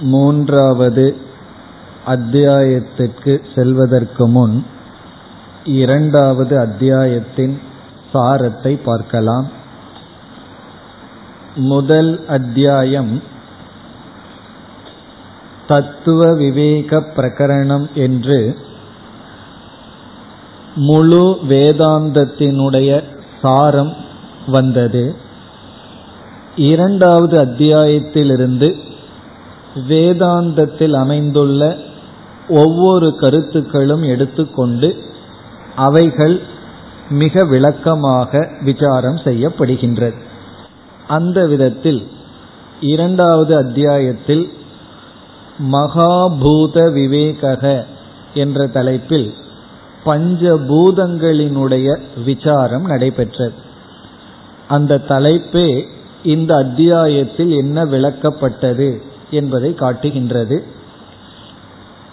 மூன்றாவது அத்தியாயத்திற்கு செல்வதற்கு முன் இரண்டாவது அத்தியாயத்தின் சாரத்தை பார்க்கலாம். முதல் அத்தியாயம் தத்துவ விவேக பிரகரணம் என்று முழு வேதாந்தத்தினுடைய சாரம் வந்தது. இரண்டாவது அத்தியாயத்திலிருந்து வேதாந்தத்தில் அமைந்துள்ள ஒவ்வொரு கருத்துக்களும் எடுத்துக்கொண்டு அவைகள் மிக விளக்கமாக விசாரம் செய்யப்படுகின்றது. அந்த விதத்தில் இரண்டாவது அத்தியாயத்தில் மகாபூத விவேகக என்ற தலைப்பில் பஞ்சபூதங்களினுடைய விசாரம் நடைபெற்றது. அந்த தலைப்பே இந்த அத்தியாயத்தில் என்ன விளக்கப்பட்டது? என்பதை காட்டுகின்றது.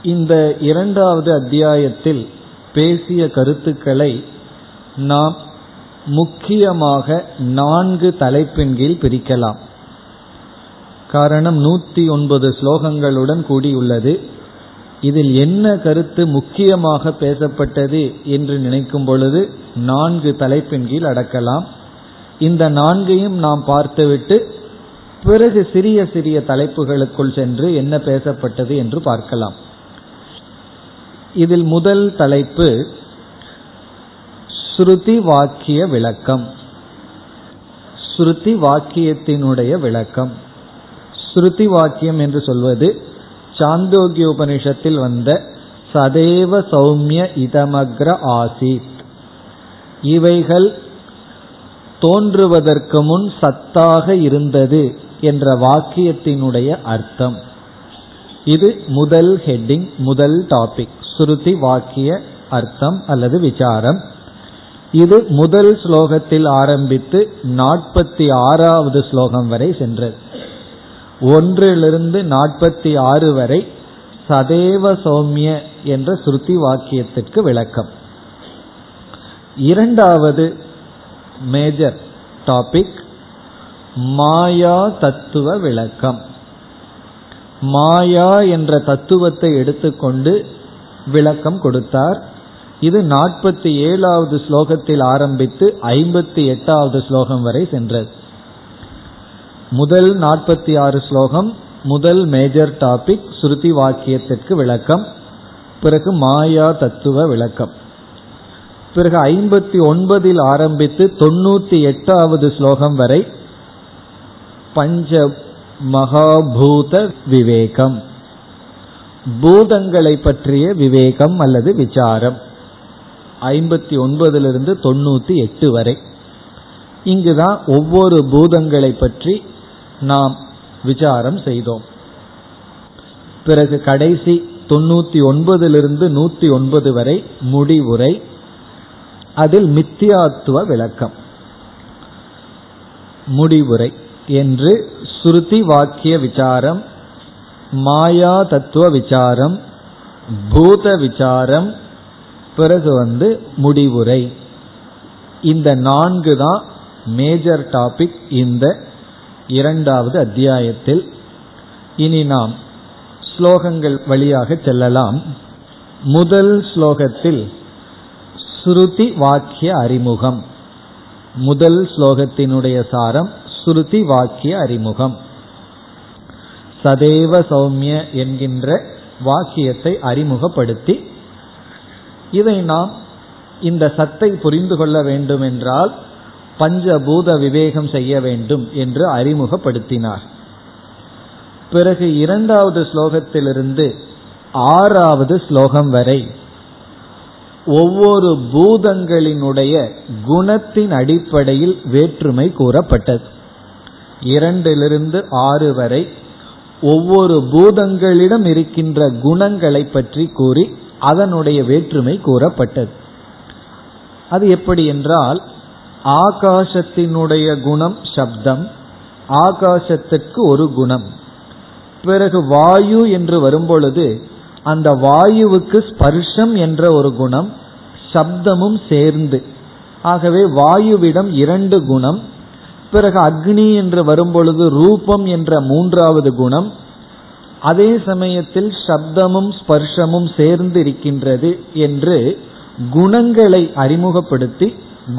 இந்த இரண்டாவது அத்தியாயத்தில் பேசிய கருத்துக்களை நாம் முக்கியமாக நான்கு தலைப்பின் கீழ் பிரிக்கலாம். காரணம் நூத்தி ஒன்பது ஸ்லோகங்களுடன் கூடியுள்ளது. இதில் என்ன கருத்து முக்கியமாக பேசப்பட்டது என்று நினைக்கும் பொழுது நான்கு தலைப்பின் கீழ் அடக்கலாம். இந்த நான்கையும் நாம் பார்த்துவிட்டு பிறகு சிறிய சிறிய தலைப்புகளுக்குள் சென்று என்ன பேசப்பட்டது என்று பார்க்கலாம். இதில் முதல் தலைப்பு ஸ்ருதி வாக்கிய விளக்கம். ஸ்ருதி வாக்கியத்தினுடைய விளக்கம். ஸ்ருதி வாக்கியம் என்று சொல்வது சாந்தோக்கியோபனிஷத்தில் வந்த சதேவ சௌமிய இதமக்ர ஆசித். இவைகள் தோன்றுவதற்கு முன் சத்தாக இருந்தது. என்ற வாக்கியத்தினுடைய அர்த்தம். இது முதல் ஹெட்டிங் முதல் டாபிக். ஸ்ருதி வாக்கிய அர்த்தம் அல்லது விசாரம். இது முதல் ஸ்லோகத்தில் ஆரம்பித்து நாற்பத்தி ஆறாவது ஸ்லோகம் வரை சென்றது. ஒன்றிலிருந்து நாற்பத்தி ஆறு வரை சதேவ சௌமிய என்ற ஸ்ருதி வாக்கியத்திற்கு விளக்கம். இரண்டாவது மேஜர் டாபிக் மாயா தத்துவ விளக்கம் மாயா என்ற தத்துவத்தை எடுத்துக்கொண்டு விளக்கம் கொடுத்தார். இது நாற்பத்தி ஏழாவது ஸ்லோகத்தில் ஆரம்பித்து ஐம்பத்தி எட்டாவது ஸ்லோகம் வரை சென்றது. முதல் நாற்பத்தி ஆறு ஸ்லோகம் முதல் மேஜர் டாபிக் ஸ்ருதி வாக்கியத்திற்கு விளக்கம் பிறகு மாயா தத்துவ விளக்கம் பிறகு ஐம்பத்தி ஒன்பதில் ஆரம்பித்து தொண்ணூத்தி எட்டாவது ஸ்லோகம் வரை பஞ்ச மகாபூத விவேகம் பூதங்களை பற்றிய விவேகம் அல்லது விசாரம். ஐம்பத்தி ஒன்பதிலிருந்து தொண்ணூத்தி எட்டு வரை. இங்குதான் ஒவ்வொரு பூதங்களை பற்றி நாம் விசாரம் செய்தோம். பிறகு கடைசி தொண்ணூத்தி ஒன்பதிலிருந்து நூத்தி ஒன்பது வரை முடிவுரை அதில் மித்தியாத்துவ விளக்கம். முடிவுரை. என்று ஸ்ருதி வாக்கிய விசாரம் மாயா தத்துவ விசாரம் பூத விசாரம் பிறகு வந்து முடிவுரை. இந்த நான்கு தான் மேஜர் டாபிக் இந்த இரண்டாவது அத்தியாயத்தில். இனி நாம் ஸ்லோகங்கள் வழியாக செல்லலாம். முதல் ஸ்லோகத்தில் ஸ்ருதி வாக்கிய அறிமுகம். முதல் ஸ்லோகத்தினுடைய சாரம் ஸ்ருதி வாக்கிய அறிமுகம். சதேவ சௌமிய என்கின்ற வாக்கியத்தை அறிமுகப்படுத்தி இதை நாம் இந்த சத்தை புரிந்து கொள்ள வேண்டும் என்றால் பஞ்சபூத விவேகம் செய்ய வேண்டும் என்று அறிமுகப்படுத்தினார். பிறகு இரண்டாவது ஸ்லோகத்திலிருந்து ஆறாவது ஸ்லோகம் வரை ஒவ்வொரு பூதங்களினுடைய குணத்தின் அடிப்படையில் வேற்றுமை கூறப்பட்டது. இரண்டிலிருந்து ஆறு வரை ஒவ்வொரு பூதங்களிடம் இருக்கின்ற குணங்களை பற்றி கூறி அதனுடைய வேற்றுமை கூறப்பட்டது. அது எப்படி என்றால் ஆகாசத்தினுடைய குணம் சப்தம் ஆகாசத்திற்கு ஒரு குணம். பிறகு வாயு என்று வரும்பொழுது அந்த வாயுவுக்கு ஸ்பர்ஷம் என்ற ஒரு குணம் சப்தமும் சேர்ந்து. ஆகவே வாயுவிடம் இரண்டு குணம் பிறகு அக்னி என்று வரும்பொழுது ரூபம் என்ற மூன்றாவது குணம் அதே சமயத்தில் சப்தமும் ஸ்பர்ஷமும் சேர்ந்து இருக்கின்றது என்று குணங்களை அறிமுகப்படுத்தி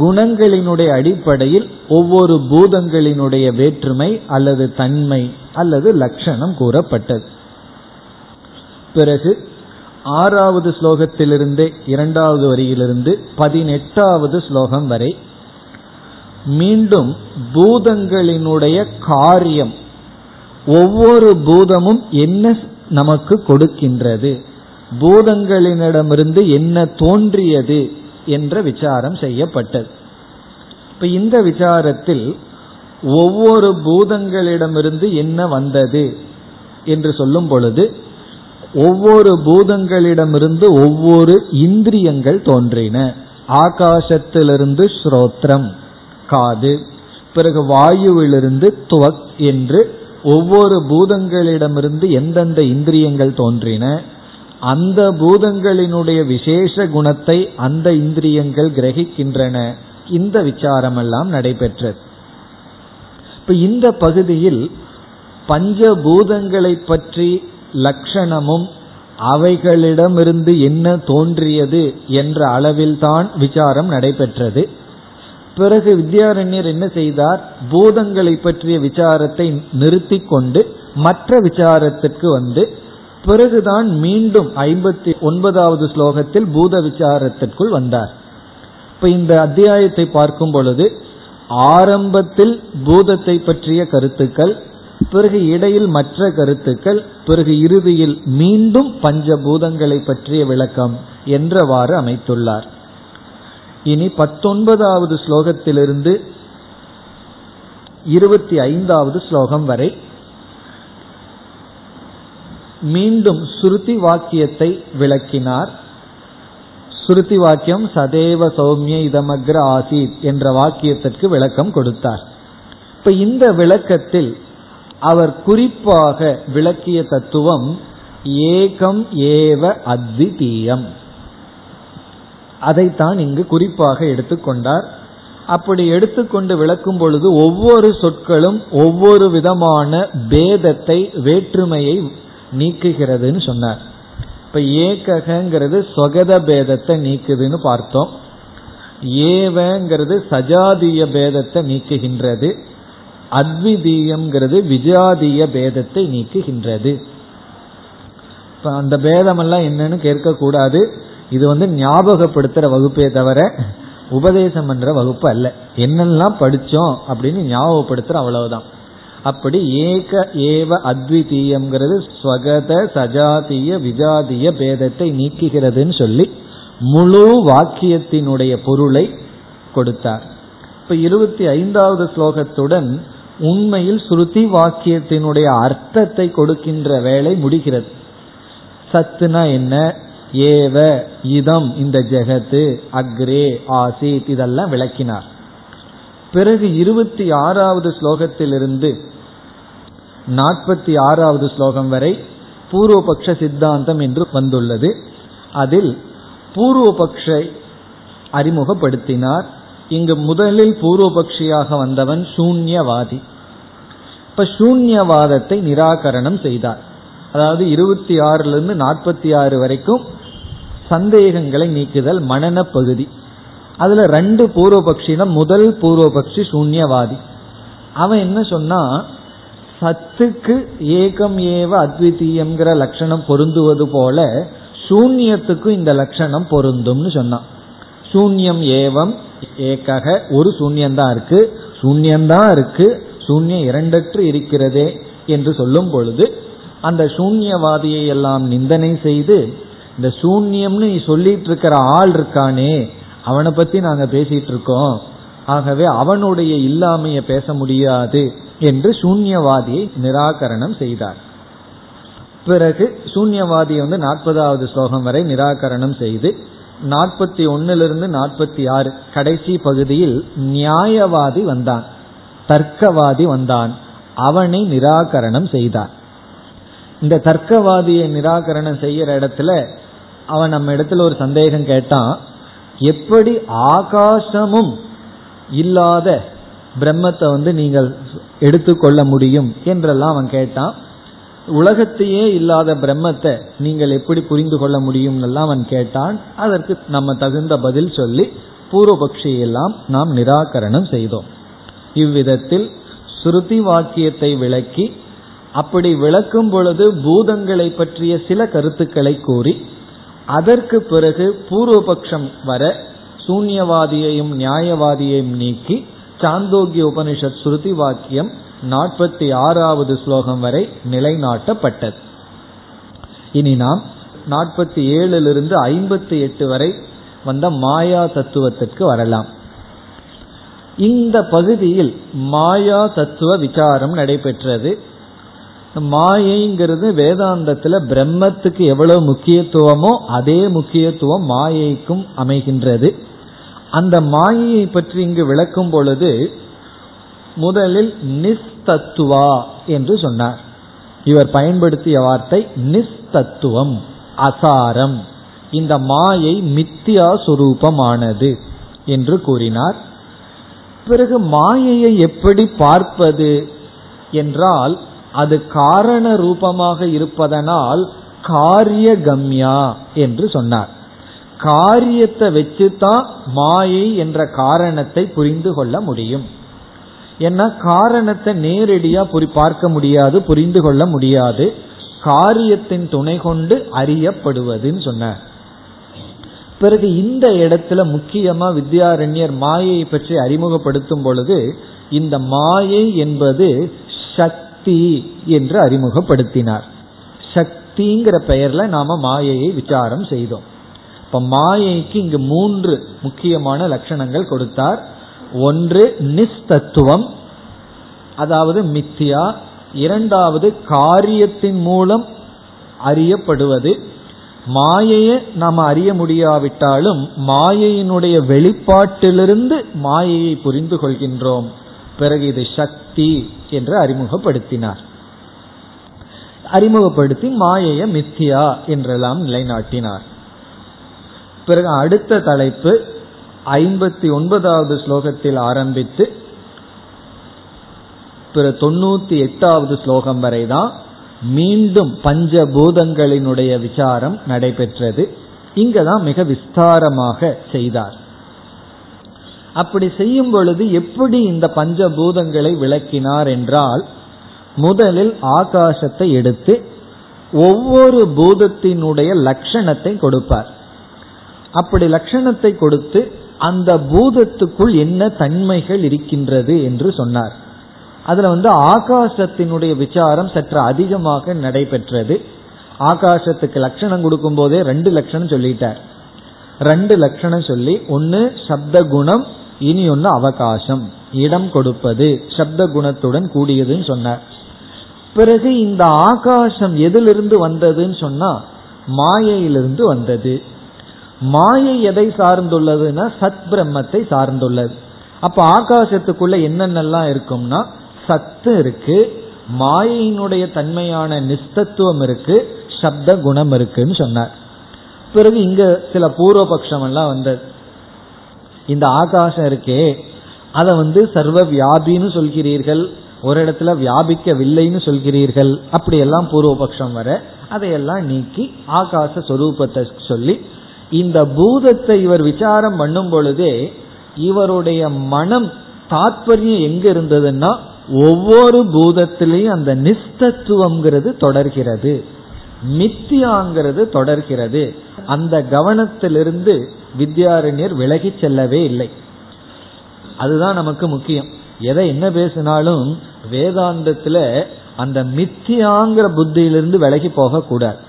குணங்களினுடைய அடிப்படையில் ஒவ்வொரு பூதங்களினுடைய வேற்றுமை அல்லது தன்மை அல்லது லட்சணம் கூறப்பட்டது. பிறகு ஆறாவது ஸ்லோகத்திலிருந்தே இரண்டாவது வரியிலிருந்து பதினெட்டாவது ஸ்லோகம் வரை மீண்டும் பூதங்களினுடைய காரியம். ஒவ்வொரு பூதமும் என்ன நமக்கு கொடுக்கின்றது? பூதங்களினிடமிருந்து என்ன தோன்றியது என்ற விசாரம் செய்யப்பட்டது. இப்ப இந்த விசாரத்தில் ஒவ்வொரு பூதங்களிடமிருந்து என்ன வந்தது என்று சொல்லும் பொழுது ஒவ்வொரு பூதங்களிடமிருந்து ஒவ்வொரு இந்திரியங்கள் தோன்றின. ஆகாசத்திலிருந்து ஸ்ரோத்ரம். காது பிறகு வாயுவிலிருந்து துவக் என்று ஒவ்வொரு பூதங்களிடமிருந்து எந்தெந்த இந்திரியங்கள் தோன்றின அந்த பூதங்களினுடைய விசேஷ குணத்தை அந்த இந்திரியங்கள் கிரகிக்கின்றன. இந்த விசாரமெல்லாம் நடைபெற்றது. இப்ப இந்த பகுதியில் பஞ்சபூதங்களை பற்றி லட்சணமும் அவைகளிடமிருந்து என்ன தோன்றியது என்ற அளவில்தான் விசாரம் நடைபெற்றது. பிறகு வித்யாரண்யர் என்ன செய்தார்? பூதங்களை பற்றிய விசாரத்தை நிறுத்தி கொண்டு மற்ற விசாரத்திற்கு வந்து பிறகுதான் மீண்டும் ஐம்பத்தி ஒன்பதாவது ஸ்லோகத்தில் பூத விசாரத்திற்குள் வந்தார். இப்ப இந்த அத்தியாயத்தை பார்க்கும் பொழுது ஆரம்பத்தில் பூதத்தை பற்றிய கருத்துக்கள் பிறகு இடையில் மற்ற கருத்துக்கள் பிறகு இறுதியில் மீண்டும் பஞ்சபூதங்களை பற்றிய விளக்கம் என்றவாறு அமைத்துள்ளார். இனி பத்தொன்பதாவது ஸ்லோகத்திலிருந்து இருபத்தி ஐந்தாவது ஸ்லோகம் வரை மீண்டும் ஸ்ருதி வாக்கியத்தை விளக்கினார். ஸ்ருதி வாக்கியம் சதேவ சௌமிய இதமக்ர ஆசீத் என்ற வாக்கியத்திற்கு விளக்கம் கொடுத்தார். இப்ப இந்த விளக்கத்தில் அவர் குறிப்பாக விளக்கிய தத்துவம் ஏகம் ஏவ அத்விதீயம். அதைத்தான் இங்கு குறிப்பாக எடுத்துக்கொண்டார். அப்படி எடுத்துக்கொண்டு விளக்கும் பொழுது ஒவ்வொரு சொற்களும் ஒவ்வொரு விதமான பேதத்தை வேற்றுமையை நீக்குகிறதுன்னு சொன்னார். இப்ப ஏகங்கிறது சொகத பேதத்தை நீக்குதுன்னு பார்த்தோம். ஏவங்கிறது சஜாதிய பேதத்தை நீக்குகின்றது. அத்விதீயம்ங்கிறது விஜாதிய பேதத்தை நீக்குகின்றது. அந்த பேதமெல்லாம் என்னன்னு கேட்கக்கூடாது. இது வந்து ஞாபகப்படுத்துற வகுப்பே தவிர உபதேசம் பண்ற வகுப்பு அல்ல. என்னெல்லாம் படிச்சோம் அப்படின்னு ஞாபகப்படுத்துற அவ்வளவுதான். அப்படி ஏக ஏவ அத்விதீயம்ங்கிறது ஸ்வகத சஜாதிய விஜாதிய பேதத்தை நீக்குகிறதுன்னு சொல்லி முழு வாக்கியத்தினுடைய பொருளை கொடுத்தார். இப்ப இருபத்தி ஐந்தாவது ஸ்லோகத்துடன் உண்மையில் ஸ்ருதி வாக்கியத்தினுடைய அர்த்தத்தை கொடுக்கின்ற வேலை முடிகிறது. சத்துனா என்ன? ஏவ இதம் இந்த ஜெகத்து அக்ரே ஆசித் இதெல்லாம் விளக்கினார். பிறகு இருபத்தி ஆறாவது ஸ்லோகத்திலிருந்து நாற்பத்தி ஆறாவது ஸ்லோகம் வரை பூர்வபக்ஷ சித்தாந்தம் என்று வந்துள்ளது. அதில் பூர்வபக்ஷை அறிமுகப்படுத்தினார். இங்கு முதலில் பூர்வபக்ஷியாக வந்தவன் சூன்யவாதி. இப்ப சூன்யவாதத்தை நிராகரணம் செய்தார். அதாவது இருபத்தி ஆறுல இருந்து நாற்பத்தி ஆறு வரைக்கும் சந்தேகங்களை நீக்குதல் மனன பகுதி. அதுல ரெண்டு பூர்வபக்ஷினா முதல் பூர்வபக்ஷி சூன்யவாதி. அவன் என்ன சொன்னா சத்துக்கு ஏகம் ஏவ அத்விதீயம்ங்கிற லட்சணம் பொருந்துவது போல சூன்யத்துக்கும் இந்த லட்சணம் பொருந்தும்னு சொன்னான். சூன்யம் ஏவம் ஏக்கக ஒரு சூன்யம்தான் இருக்கு சூன்யம்தான் இருக்கு சூன்யம் இரண்டற்று இருக்கிறதே என்று சொல்லும் பொழுது அந்த சூன்யவாதியை எல்லாம் நிந்தனை செய்து இந்த சூன்யம்னு நீ சொல்லிட்டு இருக்கிற ஆள் இருக்கானே அவனை பத்தி நாங்க பேசிட்டு இருக்கோம் ஆகவே அவனுடைய இல்லாமைய பேச முடியாது என்று சூன்யவாதியை நிராகரணம் செய்தார். பிறகு சூன்யவாதியை வந்து நாற்பதாவது ஸ்லோகம் வரை நிராகரணம் செய்து நாற்பத்தி ஒன்னிலிருந்து நாற்பத்தி ஆறு கடைசி பகுதியில் நியாயவாதி வந்தான் தர்க்கவாதி வந்தான் அவனை நிராகரணம் செய்தான் இந்த தர்க்கவாதியை நிராகரணம் செய்யற இடத்துல அவன் நம்ம இடத்துல ஒரு சந்தேகம் கேட்டான் எப்படி ஆகாசமும் இல்லாத பிரம்மத்தை வந்து நீங்கள் எடுத்துக்கொள்ள முடியும்? என்றெல்லாம் அவன் கேட்டான். உலகத்தையே இல்லாத பிரம்மத்தை நீங்கள் எப்படி புரிந்து கொள்ள முடியும் எல்லாம் அவன் கேட்டான். அதற்கு நம்ம தகுந்த பதில் சொல்லி பூர்வபக்ஷியெல்லாம் நாம் நிராகரணம் செய்தோம். இவ்விதத்தில் ஸ்ருதி வாக்கியத்தை விளக்கி அப்படி விளக்கும் பொழுது பூதங்களை பற்றிய சில கருத்துக்களை கூறி அதற்கு பிறகு பூர்வபக்ஷம் வர சூன்யவாதியையும் நியாயவாதியையும் நீக்கி சாந்தோக்கிய உபனிஷத் ஸ்ருதி வாக்கியம் நாற்பத்தி ஆறாவது ஸ்லோகம் வரை நிலைநாட்டப்பட்டது. இனி நாம் நாற்பத்தி ஏழிலிருந்து ஐம்பத்தி எட்டு வரை வந்த மாயா தத்துவத்திற்கு வரலாம். இந்த பகுதியில் மாயா தத்துவ விசாரம் நடைபெற்றது. மாயைங்கிறது வேதாந்தத்துல பிரம்மத்துக்கு எவ்வளவு முக்கியத்துவமோ அதே முக்கியத்துவம் மாயைக்கும் அமைகின்றது. அந்த மாயையை பற்றி இங்கு விளக்கும் பொழுது முதலில் நிஸ்தத்துவா என்று சொன்னார். இவர் பயன்படுத்திய வார்த்தை நிஸ்தத்துவம் அசாரம். இந்த மாயை மித்தியா சுரூபமானது என்று கூறினார். பிறகு மாயையை எப்படி பார்ப்பது என்றால் அது காரண ரூபமாக இருப்பதனால் காரிய கம்யா என்று சொன்னார். காரியத்தை வச்சுதான் மாயை என்ற காரணத்தை புரிந்து கொள்ள முடியும். ஏன்னா காரணத்தை நேரடியா புரி பார்க்க முடியாது புரிந்து கொள்ள முடியாது. காரியத்தின் துணை கொண்டு அறியப்படுவதுன்னு சொன்னார். பிறகு இந்த இடத்துல முக்கியமா வித்யாரண்யர் மாயை பற்றி அறிமுகப்படுத்தும் பொழுது இந்த மாயை என்பது சக்தி என்று அறிமுகப்படுத்தினார். சக்திங்கிற பெயர்ல நாம மாயையை விசாரம் செய்தோம். இப்ப மாயைக்கு இங்கு மூன்று முக்கியமான லட்சணங்கள் கொடுத்தார். ஒன்று நிஸ்தத்துவம் அதாவது மித்தியா. இரண்டாவது காரியத்தின் மூலம் அறியப்படுவது. மாயையை நாம் அறிய முடியாவிட்டாலும் மாயையினுடைய வெளிப்பாட்டிலிருந்து மாயையை புரிந்து கொள்கின்றோம். பிறகு இது சக்தி என்று அறிமுகப்படுத்தினார். அறிமுகப்படுத்தி மாயைய மித்தியா என்றெல்லாம் நிலைநாட்டினார். பிறகு அடுத்த தலைப்பு ஐம்பத்தி ஒன்பதாவது ஸ்லோகத்தில் ஆரம்பித்து பிற தொண்ணூத்தி எட்டாவது ஸ்லோகம் வரைதான் மீண்டும் பஞ்சபூதங்களினுடைய விசாரம் நடைபெற்றது. இங்கதான் மிக விஸ்தாரமாக செய்தார். அப்படி செய்யும் பொழுது எப்படி இந்த பஞ்சபூதங்களை விளக்கினார் என்றால் முதலில் ஆகாசத்தை எடுத்து ஒவ்வொரு பூதத்தினுடைய லட்சணத்தை கொடுப்பார். அப்படி லட்சணத்தை கொடுத்து அந்த பூதத்துக்குள் என்ன தன்மைகள் இருக்கின்றது என்று சொன்னார். அதுல வந்து ஆகாசத்தினுடைய விசாரம் சற்று அதிகமாக நடைபெற்றது. ஆகாசத்துக்கு லட்சணம் கொடுக்கும் போதே ரெண்டு லட்சணம் சொல்லிட்டார். ரெண்டு லட்சணம் சொல்லி ஒன்னு சப்த குணம் இனி ஒன்னு அவகாசம். இடம் கொடுப்பது சப்த குணத்துடன் கூடியதுன்னு சொன்னார் பிறகு இந்த ஆகாசம் எதிலிருந்து வந்ததுன்னு சொன்னா மாயையிலிருந்து வந்தது. மாயை எதை சார்ந்துள்ளதுன்னா சத் பிரம்மத்தை சார்ந்துள்ளது. அப்ப ஆகாசத்துக்குள்ள என்னென்னலாம் இருக்கும்னா சத்து இருக்கு மாயையினுடைய தன்மையான நிஸ்தத்துவம் இருக்கு சப்த குணம் இருக்குன்னு சொன்னார். பிறகு இங்க சில பூர்வபக்ஷம் எல்லாம் வந்தது. இந்த ஆகாசம் இருக்கே அதை வந்து சர்வ வியாபின்னு சொல்கிறீர்கள் ஒரு இடத்துல வியாபிக்கவில்லைன்னு சொல்கிறீர்கள் அப்படி எல்லாம் பூர்வபக்ஷம் வர அதையெல்லாம் நீக்கி ஆகாச சொரூபத்தை சொல்லி இந்த பூதத்தை இவர் விசாரம் பண்ணும் பொழுதே இவருடைய மனம் தாத்பரியம் எங்க இருந்ததுன்னா ஒவ்வொரு பூதத்திலையும் அந்த நிஸ்தத்துவம்ங்கிறது தொடர்கிறது மித்தியாங்கிறது தொடர்கிறது. அந்த கவனத்திலிருந்து வித்யாரண்யர் விலகி செல்லவே இல்லை. அதுதான் நமக்கு முக்கியம். எதை என்ன பேசினாலும் வேதாந்தத்துல அந்த மித்தியாங்கிற புத்தியிலிருந்து விலகி போக கூடாது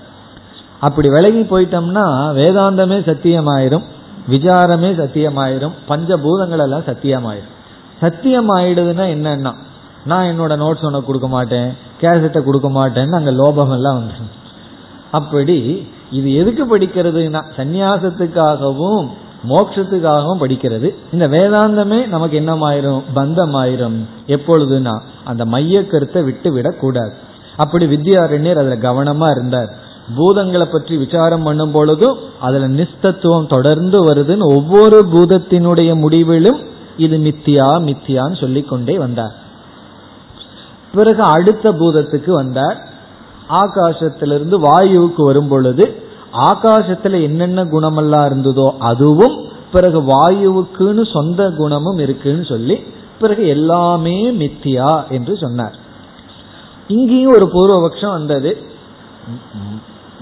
அப்படி விலகி போயிட்டோம்னா வேதாந்தமே சத்தியமாயிரும் விசாரமே சத்தியமாயிரும் பஞ்சபூதங்கள் எல்லாம் சத்தியமாயிரும். சத்தியம் ஆயிடுதுன்னா என்னன்னா நான் என்னோட நோட்ஸ் உனக்கு கொடுக்க மாட்டேன் கேசட்டை கொடுக்க மாட்டேன்னு அங்கே லோபம் எல்லாம் அப்படி இது எதுக்கு படிக்கிறதுனா சந்நியாசத்துக்காகவும் மோட்சத்துக்காகவும் படிக்கிறது. இந்த வேதாந்தமே நமக்கு என்னமாயிரும்? பந்தமாயிரும். எப்பொழுதுனா அந்த மைய கருத்தை விட்டு விடக்கூடாது அப்படி வித்யாரண்யர் அதுல கவனமா இருந்தார். பூதங்களை பற்றி விசாரம் பண்ணும் பொழுதும் அதுல நிஸ்தத்துவம் தொடர்ந்து வருதுன்னு ஒவ்வொரு பூதத்தினுடைய முடிவிலும் இது மித்தியா மித்தியான்னு சொல்லிக்கொண்டே வந்தார். பிறகு அடுத்த பூதத்துக்கு வந்தார். ஆகாசத்திலிருந்து வாயுவுக்கு வரும் பொழுது ஆகாசத்துல என்னென்ன குணமெல்லாம் இருந்ததோ அதுவும் பிறகு வாயுவுக்குன்னு சொந்த குணமும் இருக்குன்னு சொல்லி பிறகு எல்லாமே மித்தியா என்று சொன்னார். இங்கேயும் ஒரு பூர்வபக்ஷம் வந்தது.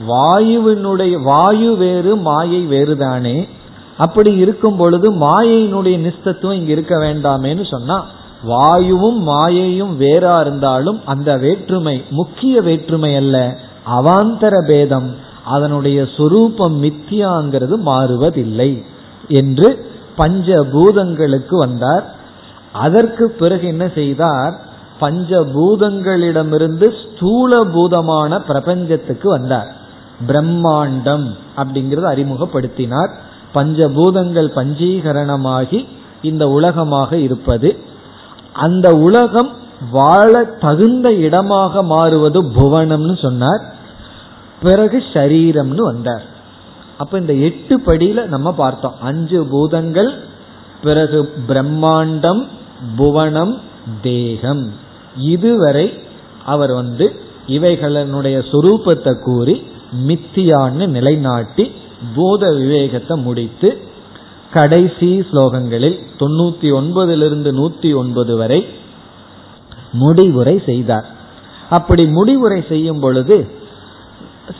வாயுவினுடைய வாயு வேறு மாயை வேறுதானே? அப்படி இருக்கும் பொழுது மாயையினுடைய நிஸ்தத்துவம் இங்க இருக்க வேண்டாமேன்னு சொன்னா வாயுவும் மாயையும் வேறா இருந்தாலும் அந்த வேற்றுமை முக்கிய வேற்றுமை அல்ல. அவாந்தர பேதம். அதனுடைய சொரூபம் மித்தியாங்கிறது மாறுவதில்லை என்று பஞ்சபூதங்களுக்கு வந்தார். அதற்கு பிறகு என்ன செய்தார்? பஞ்சபூதங்களிடமிருந்து ஸ்தூல பூதமான பிரபஞ்சத்துக்கு வந்தார். பிரம்மாண்டம் அப்படிங்கிறது அறிமுகப்படுத்தினார். பஞ்சபூதங்கள் பஞ்சீகரணமாகி இந்த உலகமாக இருப்பது அந்த உலகம் வாழ தகுந்த இடமாக மாறுவது புவனம்னு சொன்னார். பிறகு ஷரீரம்னு வந்தார். அப்ப இந்த எட்டு படியில நம்ம பார்த்தோம். அஞ்சு பூதங்கள் பிறகு பிரம்மாண்டம் புவனம் தேகம். இதுவரை அவர் வந்து இவைகளினுடைய சுரூபத்தை கூறி மித்தியான்னு நிலைநாட்டி பூத விவேகத்தை முடித்து கடைசி ஸ்லோகங்களில் தொண்ணூத்தி ஒன்பதிலிருந்து நூத்தி ஒன்பது வரை முடிவுரை செய்தார். அப்படி முடிவுரை செய்யும் பொழுது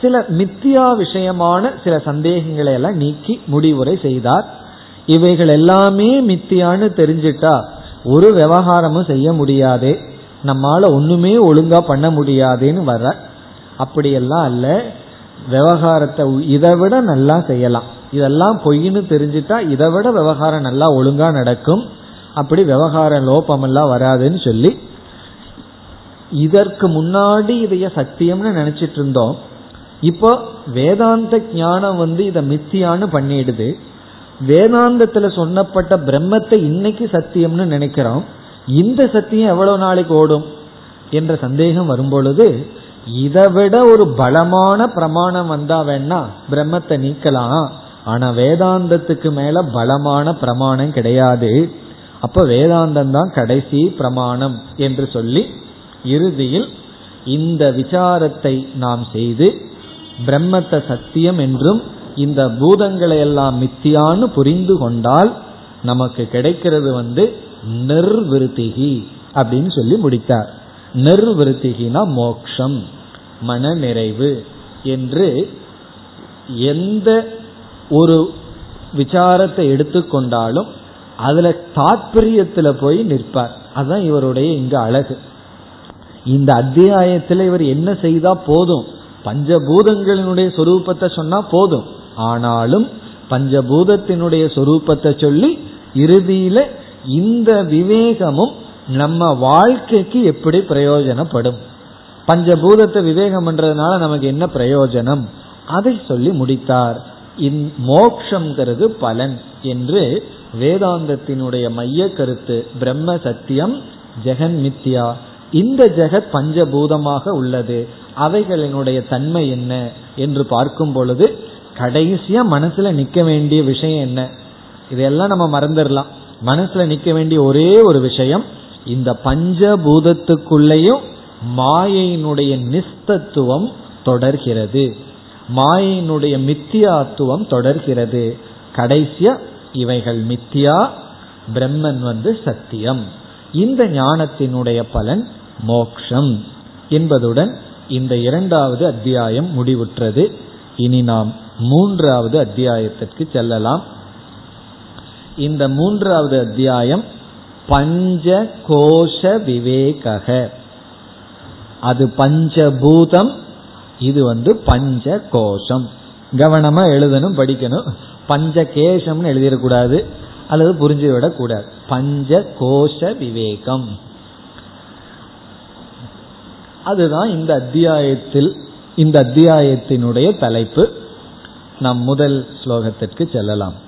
சில மித்தியா விஷயமான சில சந்தேகங்களை எல்லாம் நீக்கி முடிவுரை செய்தார். இவைகள் எல்லாமே மித்தியான்னு தெரிஞ்சிட்டா ஒரு விவகாரமும் செய்ய முடியாது. நம்மால ஒண்ணுமே ஒழுங்கா பண்ண முடியாதுன்னு வர அப்படியெல்லாம் அல்ல. விவகாரத்தை இதை விட நல்லா செய்யலாம். இதெல்லாம் பொய்ன்னு தெரிஞ்சுட்டா இதை விட விவகாரம் நல்லா ஒழுங்கா நடக்கும். அப்படி விவகார லோபமெல்லாம் வராதுன்னு சொல்லி இதற்கு முன்னாடி இதைய சத்தியம்னு நினைச்சிட்டு இருந்தோம். இப்போ வேதாந்த ஞானம் வந்து இதை மித்தியான்னு பண்ணிடுது. வேதாந்தத்துல சொன்னப்பட்ட பிரம்மத்தை இன்னைக்கு சத்தியம்னு நினைக்கிறோம். இந்த சத்தியம் எவ்வளவு நாளைக்கு ஓடும் என்ற சந்தேகம் வரும்பொழுது இதை விட ஒரு பலமான பிரமாணம் வந்தா வேணா பிரம்மத்தை நீக்கலாம். ஆனா வேதாந்தத்துக்கு மேல பலமான பிரமாணம் கிடையாது. அப்ப வேதாந்தம் தான் கடைசி பிரமாணம் என்று சொல்லி இறுதியில் இந்த விசாரத்தை நாம் செய்து பிரம்மத்தை சத்தியம் என்றும் இந்த பூதங்களை எல்லாம் மித்தியான்னு புரிந்து கொண்டால் நமக்கு கிடைக்கிறது வந்து நிர்விருத்திகி அப்படின்னு சொல்லி முடித்தார். நிர்விருத்திகினா மோக்ஷம் மன நிறைவு என்று எந்த ஒரு விசாரத்தை எடுத்துக்கொண்டாலும் அதுல தாற்பயத்துல போய் நிற்பார். அதுதான் இவருடைய இங்க அழகு. இந்த அத்தியாயத்தில் இவர் என்ன செய்தா போதும்? பஞ்சபூதங்களினுடைய சொரூபத்தை சொன்னா போதும். ஆனாலும் பஞ்சபூதத்தினுடைய சொரூபத்தை சொல்லி இறுதியில இந்த விவேகமும் நம்ம வாழ்க்கைக்கு எப்படி பிரயோஜனப்படும்? பஞ்சபூதத்தை விவேகம் பண்றதுனால நமக்கு என்ன பிரயோஜனம்? அதை சொல்லி முடித்தார். மோக்ஷங்கிறது பலன் என்று வேதாந்தத்தினுடைய மைய கருத்து பிரம்ம சத்தியம் ஜெகன் மித்யா. இந்த ஜெகத் பஞ்சபூதமாக உள்ளது. அவைகளினுடைய தன்மை என்ன என்று பார்க்கும் பொழுது கடைசியா மனசுல நிக்க வேண்டிய விஷயம் என்ன? இதெல்லாம் நம்ம மறந்துடலாம். மனசுல நிக்க வேண்டிய ஒரே ஒரு விஷயம் இந்த பஞ்சபூதத்துக்குள்ளேயும் மாயையினுடைய நிஸ்தத்துவம் தொடர்கிறது. மாயினுடைய மித்தியாத்துவம் தொடர்கிறது. கடைசியா இவைகள் மித்தியா பிரம்மன் வந்து சத்தியம். இந்த ஞானத்தினுடைய பலன் மோக்ஷம் என்பதுடன் இந்த இரண்டாவது அத்தியாயம் முடிவுற்றது. இனி நாம் மூன்றாவது அத்தியாயத்திற்கு செல்லலாம். இந்த மூன்றாவது அத்தியாயம் பஞ்ச கோஷ விவேக அது பஞ்சபூதம் இது வந்து பஞ்ச கோஷம் கவனமா எழுதணும் படிக்கணும் பஞ்ச கேசம்னு எழுதிடக்கூடாது அல்லது புரிஞ்சு விடக்கூடாது பஞ்ச கோஷ விவேகம் அதுதான் இந்த அத்தியாயத்தில் இந்த அத்தியாயத்தினுடைய தலைப்பு நாம் முதல் ஸ்லோகத்திற்கு செல்லலாம்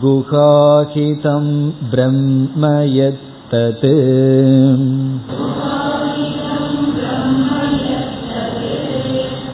गुहाहितं ब्रह्म यत्तत्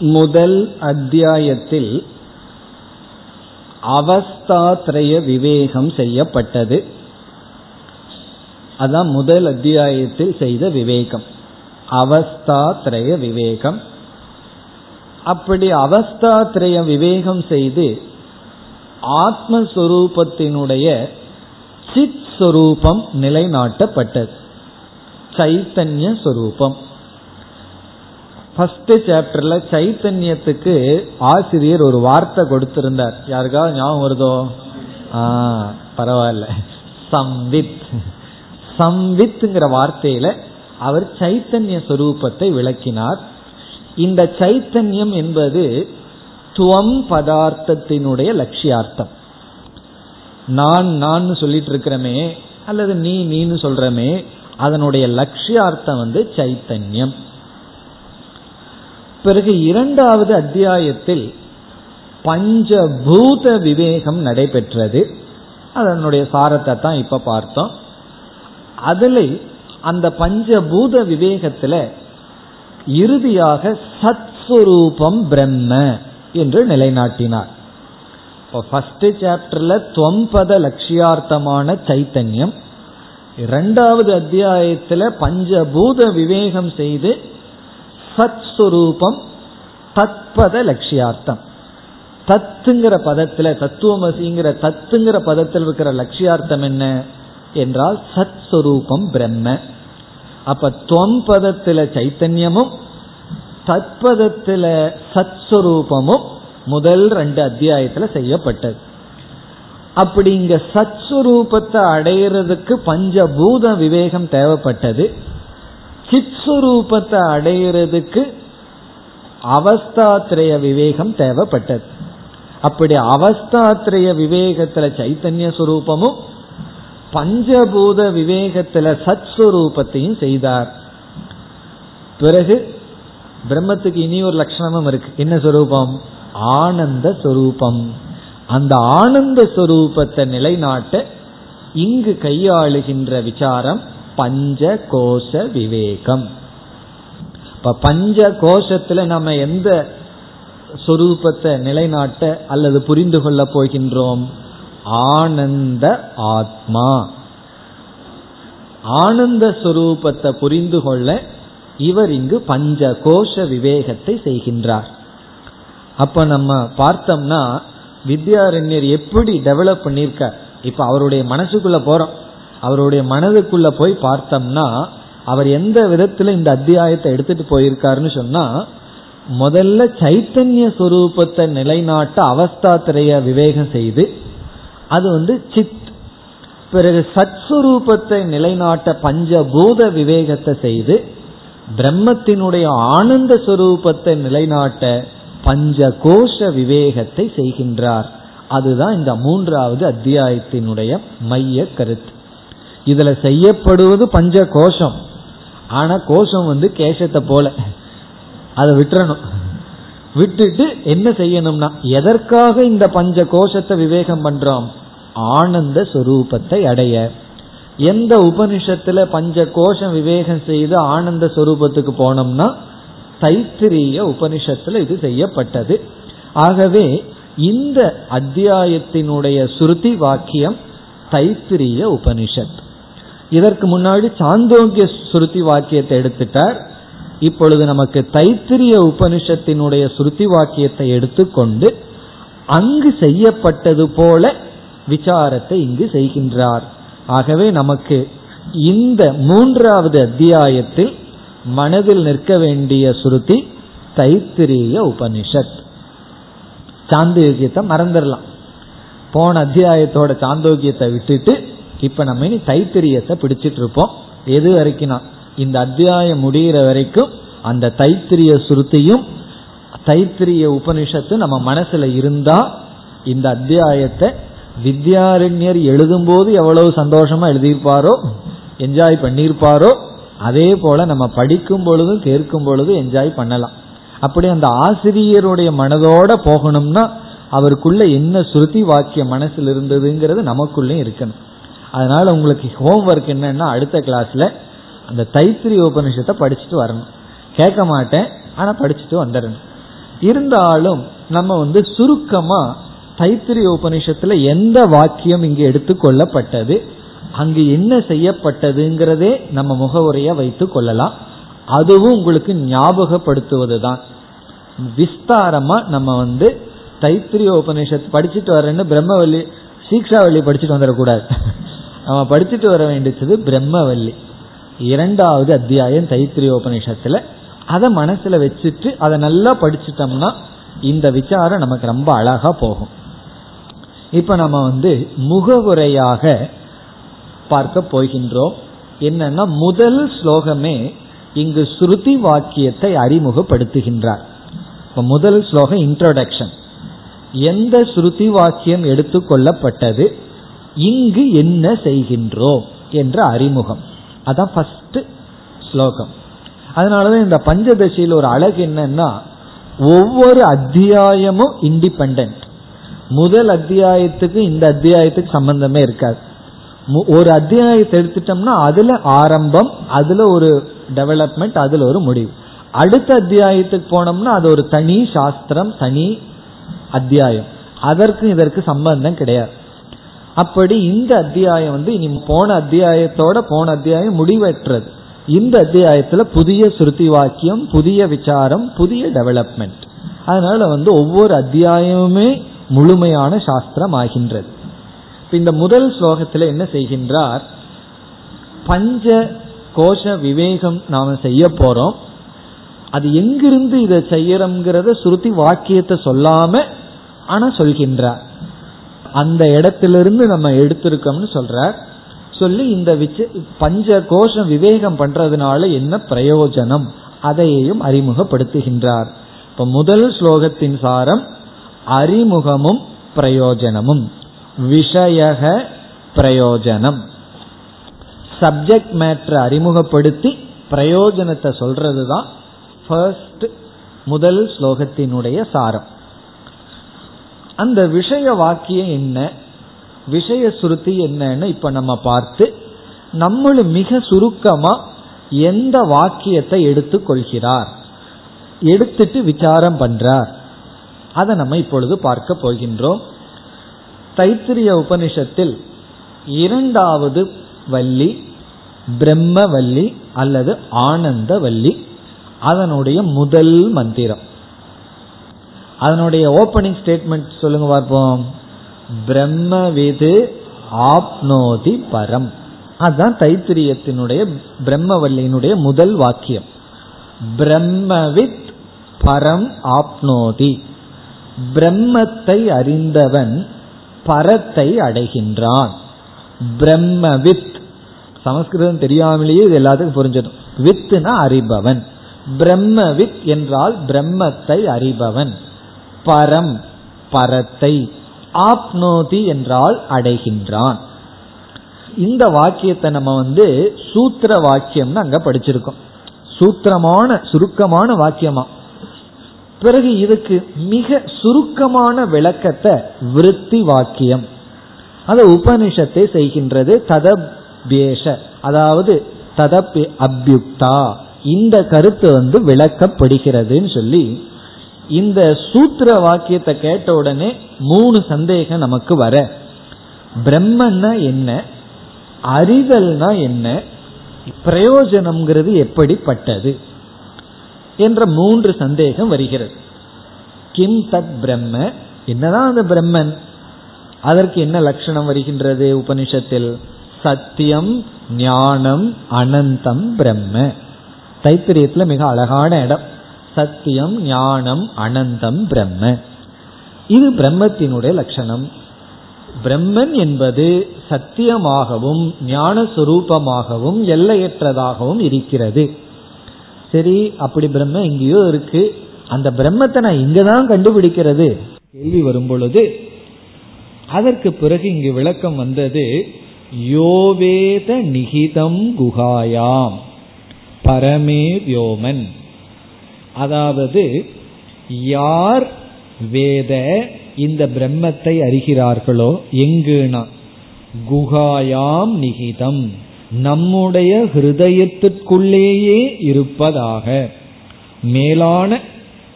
முதல் அத்தியாயத்தில் அவஸ்தாத்ரய விவேகம் செய்யப்பட்டது. அதான் முதல் அத்தியாயத்தில் செய்த விவேகம். அவஸ்தாத்ரய விவேகம். அப்படி அவஸ்தாத்ரய விவேகம் செய்து ஆத்மஸ்வரூபத்தினுடைய சித் சொரூபம் நிலைநாட்டப்பட்டது. சைத்தன்ய சொரூபம் ஃபர்ஸ்ட் சாப்டர்ல சைத்தன்யத்துக்கு ஆசிரியர் ஒரு வார்த்தை கொடுத்திருந்தார். யாருக்காவது ஞாபகம் வருதோ? ஆ பரவாயில்ல. சம்வித். சம்வித்ங்கிற வார்த்தையில அவர் சைத்தன்ய சொரூபத்தை விளக்கினார். இந்த சைத்தன்யம் என்பது துவம் பதார்த்தத்தினுடைய லட்சியார்த்தம். நான் நான் சொல்லிட்டு இருக்கிறமே அல்லது நீ நீன்னு சொல்றமே அதனுடைய லட்சியார்த்தம் வந்து சைத்தன்யம். பிறகு இரண்டாவது அத்தியாயத்தில் பஞ்சபூத விவேகம் நடைபெற்றது. அதனுடைய சாரத்தை தான் இப்ப பார்த்தோம். அதில் அந்த பஞ்சபூத விவேகத்துல இறுதியாக சத்ஸ்வரூபம் பிரம்ம என்று நிலைநாட்டினார். இப்போ ஃபர்ஸ்ட் சாப்டர்ல துவம்பத லட்சியார்த்தமான சைத்தன்யம் இரண்டாவது அத்தியாயத்தில் பஞ்சபூத விவேகம் செய்து சத் சுரூபம் தத்பத லட்சியார்த்தம். தத்துங்கிற பதத்துல தத்துவமசிங்கிற தத்துங்கிற பதத்தில் இருக்கிற லட்சியார்த்தம் என்ன? என்றால் சத் சுரூபம் பிரம்ம. அப்ப துவம் பதத்துல சைத்தன்யமும் தத்பதத்துல சத் சுரூபமும் முதல் ரெண்டு அத்தியாயத்துல செய்யப்பட்டது. அப்படி இங்க சத் சுரூபத்தை அடையிறதுக்கு பஞ்சபூத விவேகம் தேவைப்பட்டது. சித்ஸ்வரூபத்தை அடையிறதுக்கு அவஸ்தாத்திரய விவேகம் தேவைப்பட்டது. அப்படி அவஸ்தாத்திரய விவேகத்துல சைத்தன்ய சுரூபமும் பஞ்சபூத விவேகத்துல சத்ஸ்வரூபத்தையும் செய்தார். பிறகு பிரம்மத்துக்கு இனி ஒரு லட்சணமும் இருக்கு. என்ன சொரூபம்? ஆனந்த சொரூபம். அந்த ஆனந்த சொரூபத்தை நிலைநாட்ட இங்கு கையாளுகின்ற விசாரம் பஞ்ச கோஷ விவேகம். இப்ப பஞ்ச கோஷத்துல நம்ம எந்த சொரூபத்தை நிலைநாட்ட அல்லது புரிந்து கொள்ள போகின்றோம்? ஆனந்த ஆத்மா. ஆனந்த சொரூபத்தை புரிந்து கொள்ள இவர் இங்கு பஞ்ச கோஷ விவேகத்தை செய்கின்றார். அப்ப நம்ம பார்த்தோம்னா வித்யாரண்யர் எப்படி டெவலப் பண்ணியிருக்க இப்ப அவருடைய மனசுக்குள்ள போறோம். அவருடைய மனதுக்குள்ள போய் பார்த்தோம்னா அவர் எந்த விதத்துல இந்த அத்தியாயத்தை எடுத்துட்டு போயிருக்காருன்னு சொன்னா முதல்ல சைத்தன்ய சுரூபத்தை நிலைநாட்ட அவஸ்தாத்திரைய விவேகம் செய்து அது வந்து சித். பிறகு சத்ஸ்வரூபத்தை நிலைநாட்ட பஞ்சபூத விவேகத்தை செய்து பிரம்மத்தினுடைய ஆனந்த சுரூபத்தை நிலைநாட்ட பஞ்ச கோஷ விவேகத்தை செய்கின்றார். அதுதான் இந்த மூன்றாவது அத்தியாயத்தினுடைய மைய கருத்து. இதுல செய்யப்படுவது பஞ்ச கோஷம் ஆனா கோஷம் வந்து கேசத்தை போல. அதை விட்டுறணும். விட்டுட்டு என்ன செய்யணும்னா எதற்காக இந்த பஞ்ச கோஷத்தை விவேகம் பண்றோம்? ஆனந்த சொரூபத்தை அடைய. எந்த உபனிஷத்துல பஞ்ச கோஷம் விவேகம் செய்து ஆனந்த சொரூபத்துக்கு போனோம்னா தைத்திரிய உபனிஷத்துல இது செய்யப்பட்டது. ஆகவே இந்த அத்தியாயத்தினுடைய சுருதி வாக்கியம் தைத்திரிய உபனிஷத். இதற்கு முன்னாடி சாந்தோக்கிய சுருத்தி வாக்கியத்தை எடுத்துட்டார். இப்பொழுது நமக்கு தைத்திரிய உபனிஷத்தினுடைய சுருத்தி வாக்கியத்தை எடுத்துக்கொண்டு அங்கு செய்யப்பட்டது போல விசாரத்தை இங்கு செய்கின்றார். ஆகவே நமக்கு இந்த மூன்றாவது அத்தியாயத்தில் மனதில் நிற்க வேண்டிய சுருதி தைத்திரிய உபனிஷத். சாந்தோக்கியத்தை மறந்துடலாம். போன அத்தியாயத்தோட சாந்தோக்கியத்தை விட்டுட்டு இப்ப நம்ம இனி தைத்திரியத்தை பிடிச்சிட்டு இருப்போம் எது வரைக்கும் இந்த அத்தியாயம் முடிகிற வரைக்கும் அந்த தைத்திரிய சுருத்தியும் தைத்திரிய உபனிஷத்து நம்ம மனசுல இருந்தா இந்த அத்தியாயத்தை வித்யாரண்யர் எழுதும் போது எவ்வளவு சந்தோஷமா எழுதியிருப்பாரோ என்ஜாய் பண்ணியிருப்பாரோ அதே போல நம்ம படிக்கும் பொழுதும் கேட்கும் பொழுதும் என்ஜாய் பண்ணலாம். அப்படி அந்த ஆசிரியருடைய மனதோட போகணும்னா அவருக்குள்ள என்ன ஸ்ருதி வாக்கியம் மனசில் இருந்ததுங்கிறது நமக்குள்ளேயும் இருக்கணும். அதனால உங்களுக்கு ஹோம்ஒர்க் என்னன்னா அடுத்த கிளாஸ்ல அந்த தைத்திரி உபனிஷத்தை படிச்சுட்டு வரணும். கேட்க மாட்டேன் ஆனா படிச்சுட்டு வந்துடணும். இருந்தாலும் நம்ம வந்து சுருக்கமா தைத்திரி உபனிஷத்துல எந்த வாக்கியம் இங்கு எடுத்துக்கொள்ளப்பட்டது அங்கு என்ன செய்யப்பட்டதுங்கிறதே நம்ம முகவுரைய வைத்து கொள்ளலாம். அதுவும் உங்களுக்கு ஞாபகப்படுத்துவது தான் விஸ்தாரமா நம்ம வந்து தைத்திரிய உபநிஷத் படிச்சுட்டு வரேன்னு பிரம்மவல்லி சீக்ஷாவல்லி படிச்சுட்டு வந்துடக்கூடாது. நம்ம படிச்சுட்டு வர வேண்டியது பிரம்மவல்லி. இரண்டாவது அத்தியாயம் தைத்திரிய உபநிஷத்துல அதை மனசுல வச்சுட்டு அதை நல்லா படிச்சுட்டோம்னா இந்த விசாரம் நமக்கு ரொம்ப அழகா போகும். இப்ப நம்ம வந்து முகவுரையாக பார்க்க போகின்றோம். என்னன்னா முதல் ஸ்லோகமே இங்கு ஸ்ருதி வாக்கியத்தை அறிமுகப்படுத்துகின்றார். இப்ப முதல் ஸ்லோகம் இன்ட்ரோடக்ஷன் எந்த ஸ்ருதி வாக்கியம் எடுத்துக்கொள்ளப்பட்டது இங்கு என்ன செய்கின்றோம் என்ற அறிமுகம். அதான் ஃபர்ஸ்ட் ஸ்லோகம். அதனாலதான் இந்த பஞ்சதசியில் ஒரு அழகு என்னன்னா ஒவ்வொரு அத்தியாயமும் இண்டிபெண்ட் முதல் அத்தியாயத்துக்கு இந்த அத்தியாயத்துக்கு சம்பந்தமே இருக்காது. ஒரு அத்தியாயத்தை எடுத்துட்டோம்னா அதுல ஆரம்பம் அதுல ஒரு டெவலப்மெண்ட் அதுல ஒரு முடிவு. அடுத்த அத்தியாயத்துக்கு போனோம்னா அது ஒரு தனி சாஸ்திரம் தனி அத்தியாயம். அதற்கு இதற்கு சம்பந்தம் கிடையாது. அப்படி இந்த அத்தியாயம் வந்து இனி போன அத்தியாயத்தோட போன அத்தியாயம் முடிவற்றது. இந்த அத்தியாயத்துல புதிய ஸ்ருதி வாக்கியம் புதிய விசாரம் புதிய டெவலப்மெண்ட் அதனால வந்து ஒவ்வொரு அத்தியாயமுமே முழுமையான சாஸ்திரம் ஆகின்றது இந்த முதல் ஸ்லோகத்தில் என்ன செய்கின்றார்? பஞ்ச கோஷ விவேகம் நாம் செய்ய போறோம். அது எங்கிருந்து இதை செய்யறோம்ங்கிறத ஸ்ருதி வாக்கியத்தை சொல்லாம ஆனா சொல்கின்றார். அந்த இடத்திலிருந்து நம்ம எடுத்திருக்கோம்னு சொல்றார். சொல்லி இந்த விச்ச பஞ்ச கோஷம் விவேகம் பண்றதுனால என்ன பிரயோஜனம்? அதையும் அறிமுகப்படுத்துகின்றார். இப்ப முதல் ஸ்லோகத்தின் சாரம் அறிமுகமும் பிரயோஜனமும். விஷயக பிரயோஜனம். சப்ஜெக்ட் மேட்ரை அறிமுகப்படுத்தி பிரயோஜனத்தை சொல்றது தான் ஃபர்ஸ்ட் முதல் ஸ்லோகத்தினுடைய சாரம். அந்த விஷய வாக்கியம் என்ன? விஷய சுருத்தி என்னன்னு இப்ப நம்ம பார்த்து நம்மளும் மிக சுருக்கமா எந்த வாக்கியத்தை எடுத்துக்கொள்கிறார் எடுத்துட்டு விசாரம் பண்றார். அதை நம்ம இப்பொழுது பார்க்க போகின்றோம். தைத்திரிய உபனிஷத்தில் இரண்டாவது வள்ளி பிரம்ம வள்ளி அல்லது ஆனந்த வள்ளி அதனுடைய முதல் மந்திரம். அதனுடைய ஓபனிங் ஸ்டேட்மெண்ட் சொல்லுங்க பார்ப்போம். பிரம்மவிது ஆப்னோதி பரம். அதுதான் தைத்திரியத்தினுடைய பிரம்மவல்லியினுடைய முதல் வாக்கியம். பிரம்மவித் பரம் ஆப்னோதி. பிரம்மத்தை அறிந்தவன் பரத்தை அடைகின்றான். பிரம்மவித் சமஸ்கிருதம் தெரியாமலேயே இது எல்லாத்துக்கும் புரிஞ்சிடும். வித்துனா அறிபவன். பிரம்மவித் என்றால் பிரம்மத்தை அறிபவன். பரம் பரத்தை ஆப்னோதி என்றால் அடைகின்றான். இந்த வாக்கியத்தை நம்ம வந்து சூத்திர வாக்கியம்னு அங்க படிச்சிருக்கோம். சூத்திரமான சுருக்கமான வாக்கியமா. பிறகு இதுக்கு மிக சுருக்கமான விளக்கத்தை விருத்தி வாக்கியம். அது உபனிஷத்தை செய்கின்றது ததபேஷ அதாவது ததப் அபியுக்தா. இந்த கருத்து வந்து விளக்கப்படுகிறதுன்னு சொல்லி இந்த சூத்திர வாக்கியத்தை கேட்ட உடனே மூணு சந்தேகம் நமக்கு வர. பிரம்மன்னா என்ன? அறிதல்னா என்ன? பிரயோஜனம்ங்கிறது எப்படிப்பட்டது? என்ற மூன்று சந்தேகம் வருகிறது. கிம் தத் பிரம்ம? என்னதான் அந்த பிரம்மன்? அதற்கு என்ன லட்சணம் வருகின்றது உபனிஷத்தில்? சத்தியம் ஞானம் அனந்தம் பிரம்ம. தைத்திரியத்துல மிக அழகான இடம். சத்தியம் ஞானம் அனந்தம் பிரம்ம. இது பிரம்மத்தினுடைய லட்சணம். பிரம்மன் என்பது சத்தியமாகவும் ஞான சுரூபமாகவும் எல்லையற்றதாகவும் இருக்கிறது. சரி அப்படி பிரம்ம எங்கேயோ இருக்கு. அந்த பிரம்மத்தை நான் இங்கதான் கண்டுபிடிக்கிறது. கேள்வி வரும் பொழுது அதற்கு பிறகு இங்கு விளக்கம் வந்தது யோவேத நிகிதம் குகாயாம் பரமே வியோமன். அதாவது யார் வேத இந்த பிரம்மத்தை அறிகிறார்களோ எங்குனா? குகாயாம் நிகிதம். நம்முடைய ஹிருதயத்திற்குள்ளேயே இருப்பதாக. மேலான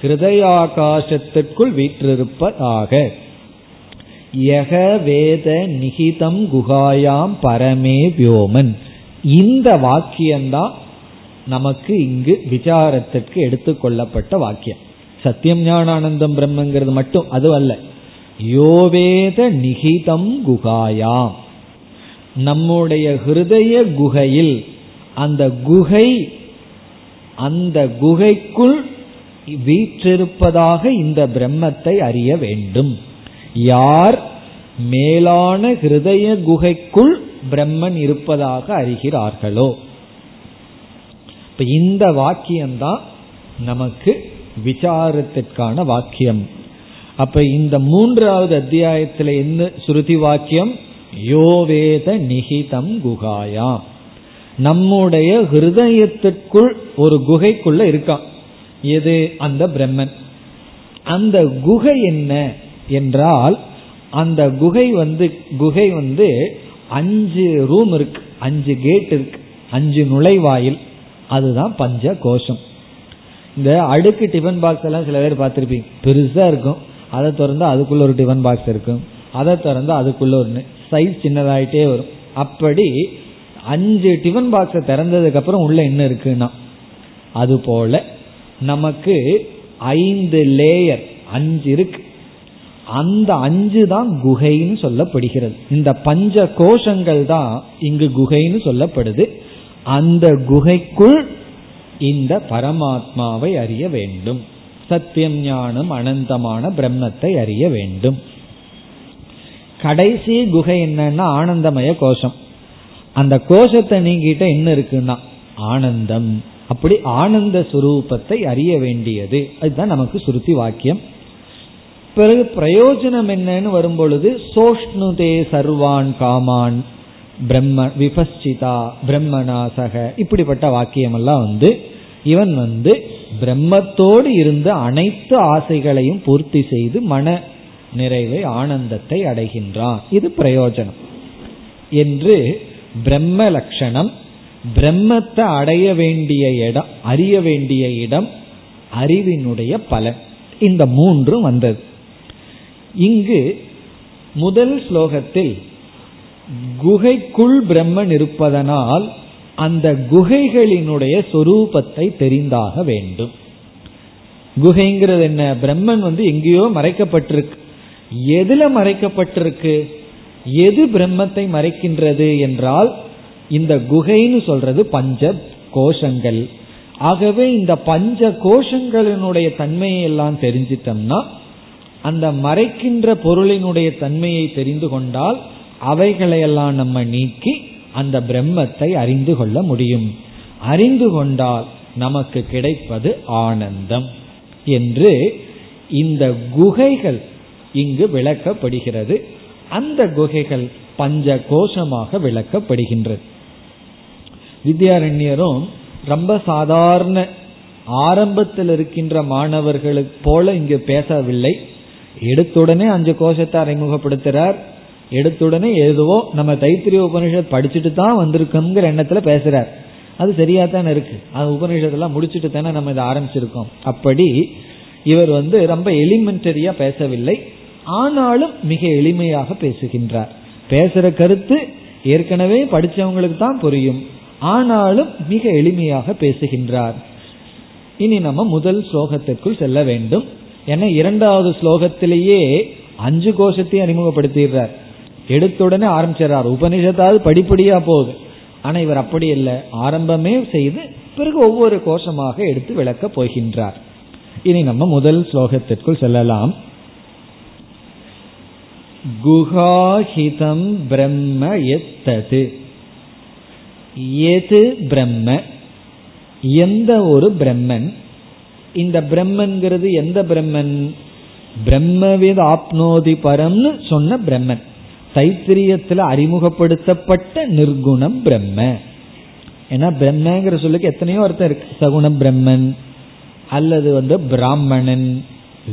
ஹிருதயாகாசத்திற்குள் வீற்றிருப்பதாக. யக வேத நிகிதம் குகாயாம் பரமே வியோமன். இந்த வாக்கியம்தான் நமக்கு இங்கு விசாரத்திற்கு எடுத்துக்கொள்ளப்பட்ட வாக்கியம். சத்தியம் ஞானானந்தம் பிரம்மங்கிறது மட்டும் அது அல்ல. யோவேத நிகிதம் குகாயாம். நம்முடைய ஹிருதய குகையில் அந்த குகை அந்த குகைக்குள் வீற்றிருப்பதாக இந்த பிரம்மத்தை அறிய வேண்டும். யார் மேலான ஹிருதய குகைக்குள் பிரம்மன் இருப்பதாக அறிகிறார்களோ இப்ப இந்த வாக்கியம்தான் நமக்கு விசாரத்திற்கான வாக்கியம். அப்ப இந்த மூன்றாவது அத்தியாயத்தில் என்ன சுருதி வாக்கியம்? யோவேத நிகிதம் குகாயாம் நம்முடைய ஹிருதயத்திற்குள் ஒரு குகைக்குள்ள இருக்கான். எது? அந்த பிரம்மன். அந்த குகை என்ன என்றால் அந்த குகை வந்து குகை வந்து அஞ்சு ரூம் இருக்கு. அஞ்சு கேட் இருக்கு. அஞ்சு நுழைவாயில். அதுதான் பஞ்ச கோஷம் இந்த அடுக்கு டிஃபன் பாக்ஸ் எல்லாம் சில பேர் பார்த்துருப்பீங்க. பெருசா இருக்கும். அதை திறந்தா அதுக்குள்ள ஒரு டிஃபன் பாக்ஸ் இருக்கும். அதை திறந்தா அதுக்குள்ள ஒரு சைஸ் சின்னதாயிட்டே வரும். அப்படி அஞ்சு டிஃபன் பாக்ஸை திறந்ததுக்கு அப்புறம் உள்ள என்ன இருக்குன்னா அது போல நமக்கு ஐந்து லேயர் அஞ்சு இருக்கு. அந்த அஞ்சு தான் குகைன்னு சொல்லப்படுகிறது. இந்த பஞ்ச கோஷங்கள் தான் இங்கு குகைன்னு சொல்லப்படுது. அந்த குகைக்குள் இந்த பரமாத்மாவை அறிய வேண்டும். சத்தியம் ஞானம் அனந்தமான பிரம்மத்தை அறிய வேண்டும். கடைசி குகை என்னன்னா ஆனந்தமய கோஷம். அந்த கோஷத்தை நீங்கிட்ட என்ன இருக்குன்னா ஆனந்தம். அப்படி ஆனந்த சுரூபத்தை அறிய வேண்டியது. அதுதான் நமக்கு சுருத்தி வாக்கியம். பிறகு பிரயோஜனம் என்னன்னு வரும்பொழுது சோஷ்ணுதே சர்வான் காமான் பிரம்ம விபஸ்சிதா பிரம்மநாசக இப்படிப்பட்ட வாக்கியம் எல்லாம் வந்து இவன் வந்து பிரம்மத்தோடு இருந்த அனைத்து ஆசைகளையும் பூர்த்தி செய்து மன நிறைவை ஆனந்தத்தை அடைகின்றான். இது பிரயோஜனம். என்று பிரம்ம லட்சணம் பிரம்மத்தை அடைய வேண்டிய இடம் அறிய வேண்டிய இடம் அறிவினுடைய பலன். இந்த மூன்றும் வந்தது. இங்கு முதல் ஸ்லோகத்தில் குகைக்குள் பிரம்மன் இருப்பதனால் அந்த குகைகளினுடைய சொரூபத்தை தெரிந்தாக வேண்டும். குகைங்கிறது என்ன? பிரம்மன் வந்து எங்கேயோ மறைக்கப்பட்டிருக்கு. எதுல மறைக்கப்பட்டிருக்கு? எது பிரம்மத்தை மறைக்கின்றது என்றால் இந்த குகைன்னு சொல்றது பஞ்ச கோஷங்கள். ஆகவே இந்த பஞ்ச கோஷங்களினுடைய தன்மையை எல்லாம் தெரிஞ்சிட்டோம்னா அந்த மறைக்கின்ற பொருளினுடைய தன்மையை தெரிந்து கொண்டால் அவைகளையெல்லாம் நம்ம நீக்கி அந்த பிரம்மத்தை அறிந்து கொள்ள முடியும். அறிந்து கொண்டால் நமக்கு கிடைப்பது ஆனந்தம் என்று இந்த குகைகள் இங்கு விளக்கப்படுகிறது. அந்த குகைகள் பஞ்ச கோஷமாக விளக்கப்படுகின்றது வித்யாரண்யரும் ரொம்ப சாதாரண ஆரம்பத்தில் இருக்கின்ற மாணவர்களுக்கு போல இங்கு பேசவில்லை. எடுத்துடனே அஞ்சு கோஷத்தை அறிமுகப்படுத்துகிறார் எடுத்துடனே எதுவோ நம்ம தைத்திரிய உபனிஷத் படிச்சுட்டு தான் வந்திருக்கோங்கிற எண்ணத்துல பேசுறார். அது சரியா தானே இருக்கு. அது உபனிஷத்தெல்லாம் முடிச்சுட்டு தானே நம்ம இதை ஆரம்பிச்சிருக்கோம். அப்படி இவர் வந்து ரொம்ப எலிமெண்டரியா பேசவில்லை. ஆனாலும் மிக எளிமையாக பேசுகின்றார். பேசுற கருத்து ஏற்கனவே படிச்சவங்களுக்கு தான் புரியும். ஆனாலும் மிக எளிமையாக பேசுகின்றார். இனி நம்ம முதல் ஸ்லோகத்திற்குள் செல்ல வேண்டும். ஏன்னா இரண்டாவது ஸ்லோகத்திலேயே அஞ்சு கோஷத்தையும் அறிமுகப்படுத்திடுறார். எடுத்த உடனே ஆரம்பிச்சிடறாரு. உபனிஷத்தாவது படிப்படியா போகுது. ஆனா இவர் அப்படி இல்லை. ஆரம்பமே செய்து பிறகு ஒவ்வொரு கோஷமாக எடுத்து விளக்கப் போகின்றார். இனி நம்ம முதல் ஸ்லோகத்திற்குள் செல்லலாம். குஹாஹிதம் பிரம்ம எத்தது. எது பிரம்ம? எந்த ஒரு பிரம்மன்? இந்த பிரம்மன்கிறது எந்த பிரம்மன்? பிரம்மவித் ஆப்னோதி பரம்னு சொன்ன பிரம்மன். தைத்திரியத்தில் அறிமுகப்படுத்தப்பட்ட நிர்குணம் பிரம்ம. ஏன்னா பிரம்மங்கிற சொல்லுக்கு எத்தனையோ அர்த்தம் இருக்கு. சகுணம் பிரம்மன் அல்லது வந்து பிராமணன்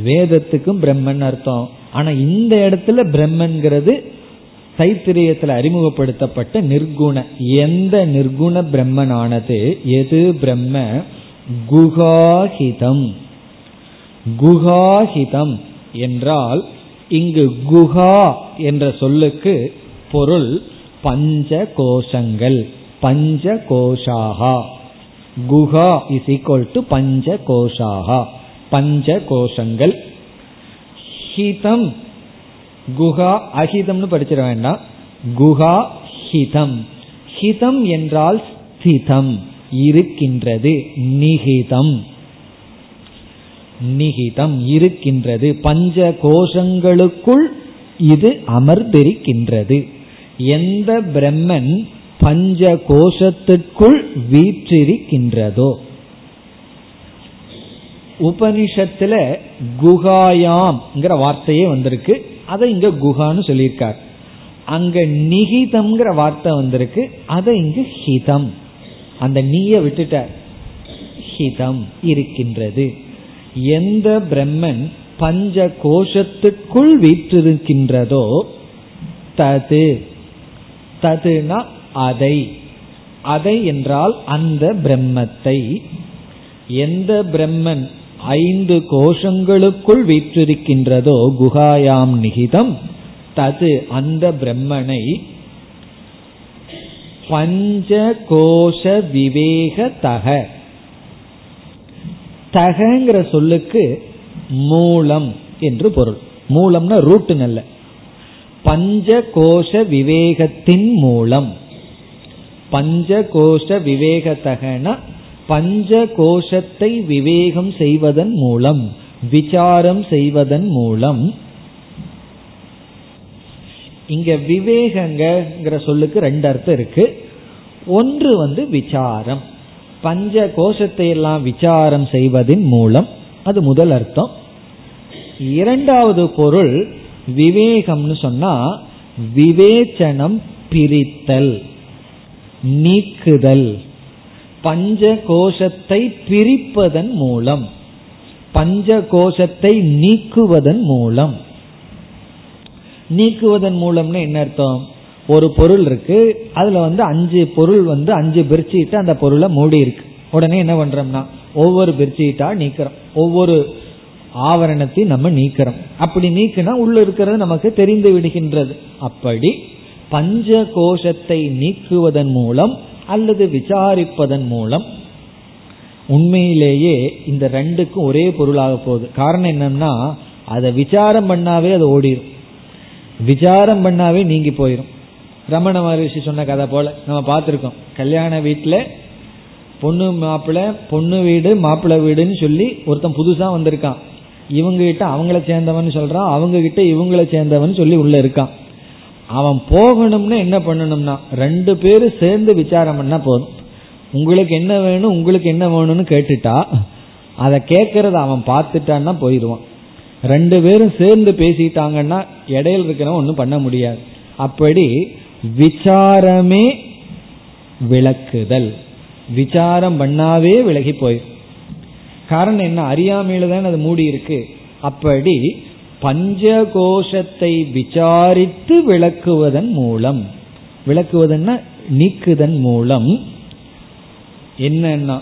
வேதத்துக்கும் பிரம்மன் அர்த்தம். ஆனா இந்த இடத்துல பிரம்மன்கிறது தைத்திரியத்தில் அறிமுகப்படுத்தப்பட்ட நிர்குண. எந்த நிர்குண பிரம்மனானது? எது பிரம்ம? குகாஹிதம். குகாஹிதம் என்றால் இங்கு குஹா என்ற சொல்லுக்கு பொருள் பஞ்ச கோஷங்கள் பஞ்ச கோஷாகா குஹா இஸ் ஈக்வல் டு பஞ்ச கோஷாகா பஞ்ச கோஷங்கள் ஹிதம். குஹா அஹிதம்னு படிச்சிட வேண்டாம். குஹா ஹிதம். ஹிதம் என்றால் ஸ்திதம். இருக்கின்றது. நிகிதம் நிகிதம் இருக்கின்றது. பஞ்ச கோஷங்களுக்குள் இது அமர்ந்திருக்கின்றது. எந்த பிரம்மன் பஞ்ச கோஷத்திற்குள் வீற்றிருக்கின்றதோ? உபனிஷத்துல குகாயாம்ங்கிற வார்த்தையே வந்திருக்கு. அதை இங்க குகான்னு சொல்லியிருக்கார். அங்க நிகிதம்ங்கிற வார்த்தை வந்திருக்கு. அதை இங்கு ஹிதம். அந்த நீய விட்டுட்டார். ஹிதம் இருக்கின்றது. எந்த பிரம்மன் பஞ்ச கோஷத்துக்குள் வீற்றிருக்கின்றதோ தது. ததுனா அதை. அதை என்றால் அந்த பிரம்மத்தை. எந்த பிரம்மன் ஐந்து கோஷங்களுக்குள் வீற்றிருக்கின்றதோ குகாயாம் நிகிதம் தது அந்த பிரம்மனை பஞ்ச கோஷ விவேகதக தகங்கிற சொல்லுக்கு மூலம் என்று பொருள். மூலம்னா ரூட்டுங்கல்ல பஞ்ச கோஷ விவேகத்தின் மூலம். பஞ்ச கோஷ விவேகத்தகன பஞ்ச கோஷத்தை விவேகம் செய்வதன் மூலம் விசாரம் செய்வதன் மூலம். இங்க விவேகங்கிற சொல்லுக்கு ரெண்டு அர்த்தம் இருக்கு. ஒன்று வந்து விசாரம். பஞ்ச கோஷத்தை எல்லாம் விசாரம் செய்வதன் மூலம் அது முதல் அர்த்தம். இரண்டாவது பொருள் விவேகம்னு சொன்னா விவேச்சனம் பிரித்தல் நீக்குதல். பஞ்ச கோஷத்தை பிரிப்பதன் மூலம் பஞ்ச கோஷத்தை நீக்குவதன் மூலம். நீக்குவதன் மூலம்னு என்ன அர்த்தம்? ஒரு பொருள் இருக்கு. அதுல வந்து அஞ்சு பொருள் வந்து அஞ்சு பெர்ச்சீட்டு அந்த பொருளை மூடி இருக்கு. உடனே என்ன பண்றோம்னா ஒவ்வொரு பெர்ச்சீட்டா நீக்கிறோம். ஒவ்வொரு ஆவரணத்தையும் நம்ம நீக்கிறோம். அப்படி நீக்கினா உள்ள இருக்கிறது நமக்கு தெரிந்து விடுகின்றது. அப்படி பஞ்ச கோஷத்தை நீக்குவதன் மூலம் அல்லது விசாரிப்பதன் மூலம் உண்மையிலேயே இந்த ரெண்டுக்கும் ஒரே பொருளாக போகுது. காரணம் என்னன்னா அதை விசாரம் பண்ணாவே அது ஓடிடும் விசாரம் பண்ணாவே நீங்கி போயிடும் ரமண மகரிஷி சொன்ன கதை போல நம்ம பார்த்துருக்கோம். கல்யாண வீட்டில் பொண்ணு மாப்பிள்ளை பொண்ணு வீடு மாப்பிள்ளை வீடுன்னு சொல்லி ஒருத்தன் புதுசா வந்திருக்கான். இவங்க கிட்ட அவங்கள சேர்ந்தவன் சொல்றான் அவங்க கிட்ட இவங்கள சேர்ந்தவன் சொல்லி உள்ள இருக்கான். அவன் போகணும்னு என்ன பண்ணணும்னா ரெண்டு பேரும் சேர்ந்து விசாரம் பண்ணா போதும். உங்களுக்கு என்ன வேணும் உங்களுக்கு என்ன வேணும்னு கேட்டுட்டா அதை கேட்கறத அவன் பார்த்துட்டான்னா போயிடுவான் ரெண்டு பேரும் சேர்ந்து பேசிட்டாங்கன்னா இடையில இருக்கிறவன் ஒன்றும் பண்ண முடியாது. அப்படி விசாரமே விளக்குதல். விசாரம் பண்ணாவே விலகி போயிடும் காரணம் என்ன? அறியாமையில தான் அது மூடி இருக்கு. அப்படி பஞ்சகோஷத்தை விசாரித்து விளக்குவதன் மூலம் விளக்குவதன்னா நீக்குதன் மூலம் என்னன்னா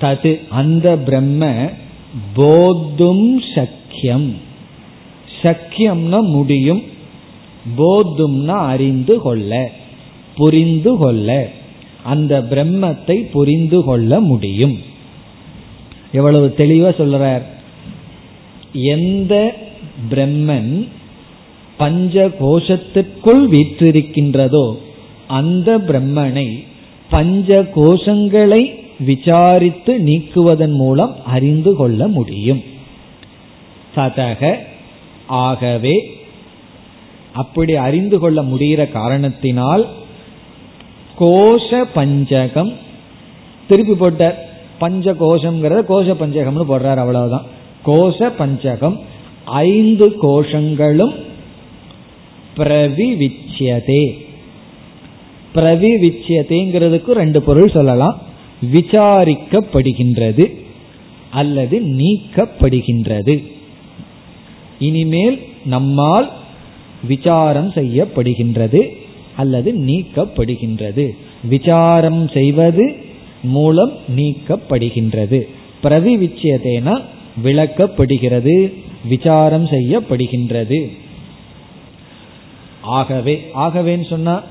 தது அந்த பிரம்ம போத்தும் சக்கியம். சக்கியம்னா முடியும். போதும்னா அறிந்து கொள்ள புரிந்து கொள்ள அந்த பிரம்மத்தை புரிந்து கொள்ள முடியும். எவ்வளவு தெளிவா சொல்றார்? எந்த பிரம்மன் பஞ்ச கோஷத்திற்குள் வீற்றிருக்கின்றதோ அந்த பிரம்மனை பஞ்ச கோஷங்களை விசாரித்து நீக்குவதன் மூலம் அறிந்து கொள்ள முடியும். சதக ஆகவே அப்படி அறிந்து கொள்ள முடிகிற காரணத்தினால் கோஷ பஞ்சகம். திருப்பி போட்டார். பஞ்ச கோஷம்ங்கிறத கோஷ பஞ்சகம்னு போடுறார் அவ்வளவுதான். கோஷ பஞ்சகம். ஐந்து கோஷங்களும் பிரவிவிச்சியதே. பிரவிவிச்சியதேங்கிறதுக்கு ரெண்டு பொருள் சொல்லலாம். விசாரிக்கப்படுகின்றது அல்லது நீக்கப்படுகின்றது. இனிமேல் நம்மால் விசாரம் செய்யப்படுகின்றது அல்லது நீக்கப்படுகின்றது. விசாரம் செய்வது மூலம் நீக்கப்படுகின்றது. பிரவிவிச்சியதேனா விளக்கப்படுகிறது. விசாரம் செய்யப்படுகின்றது. ஆகவே ஆகவேன்னு சொன்னா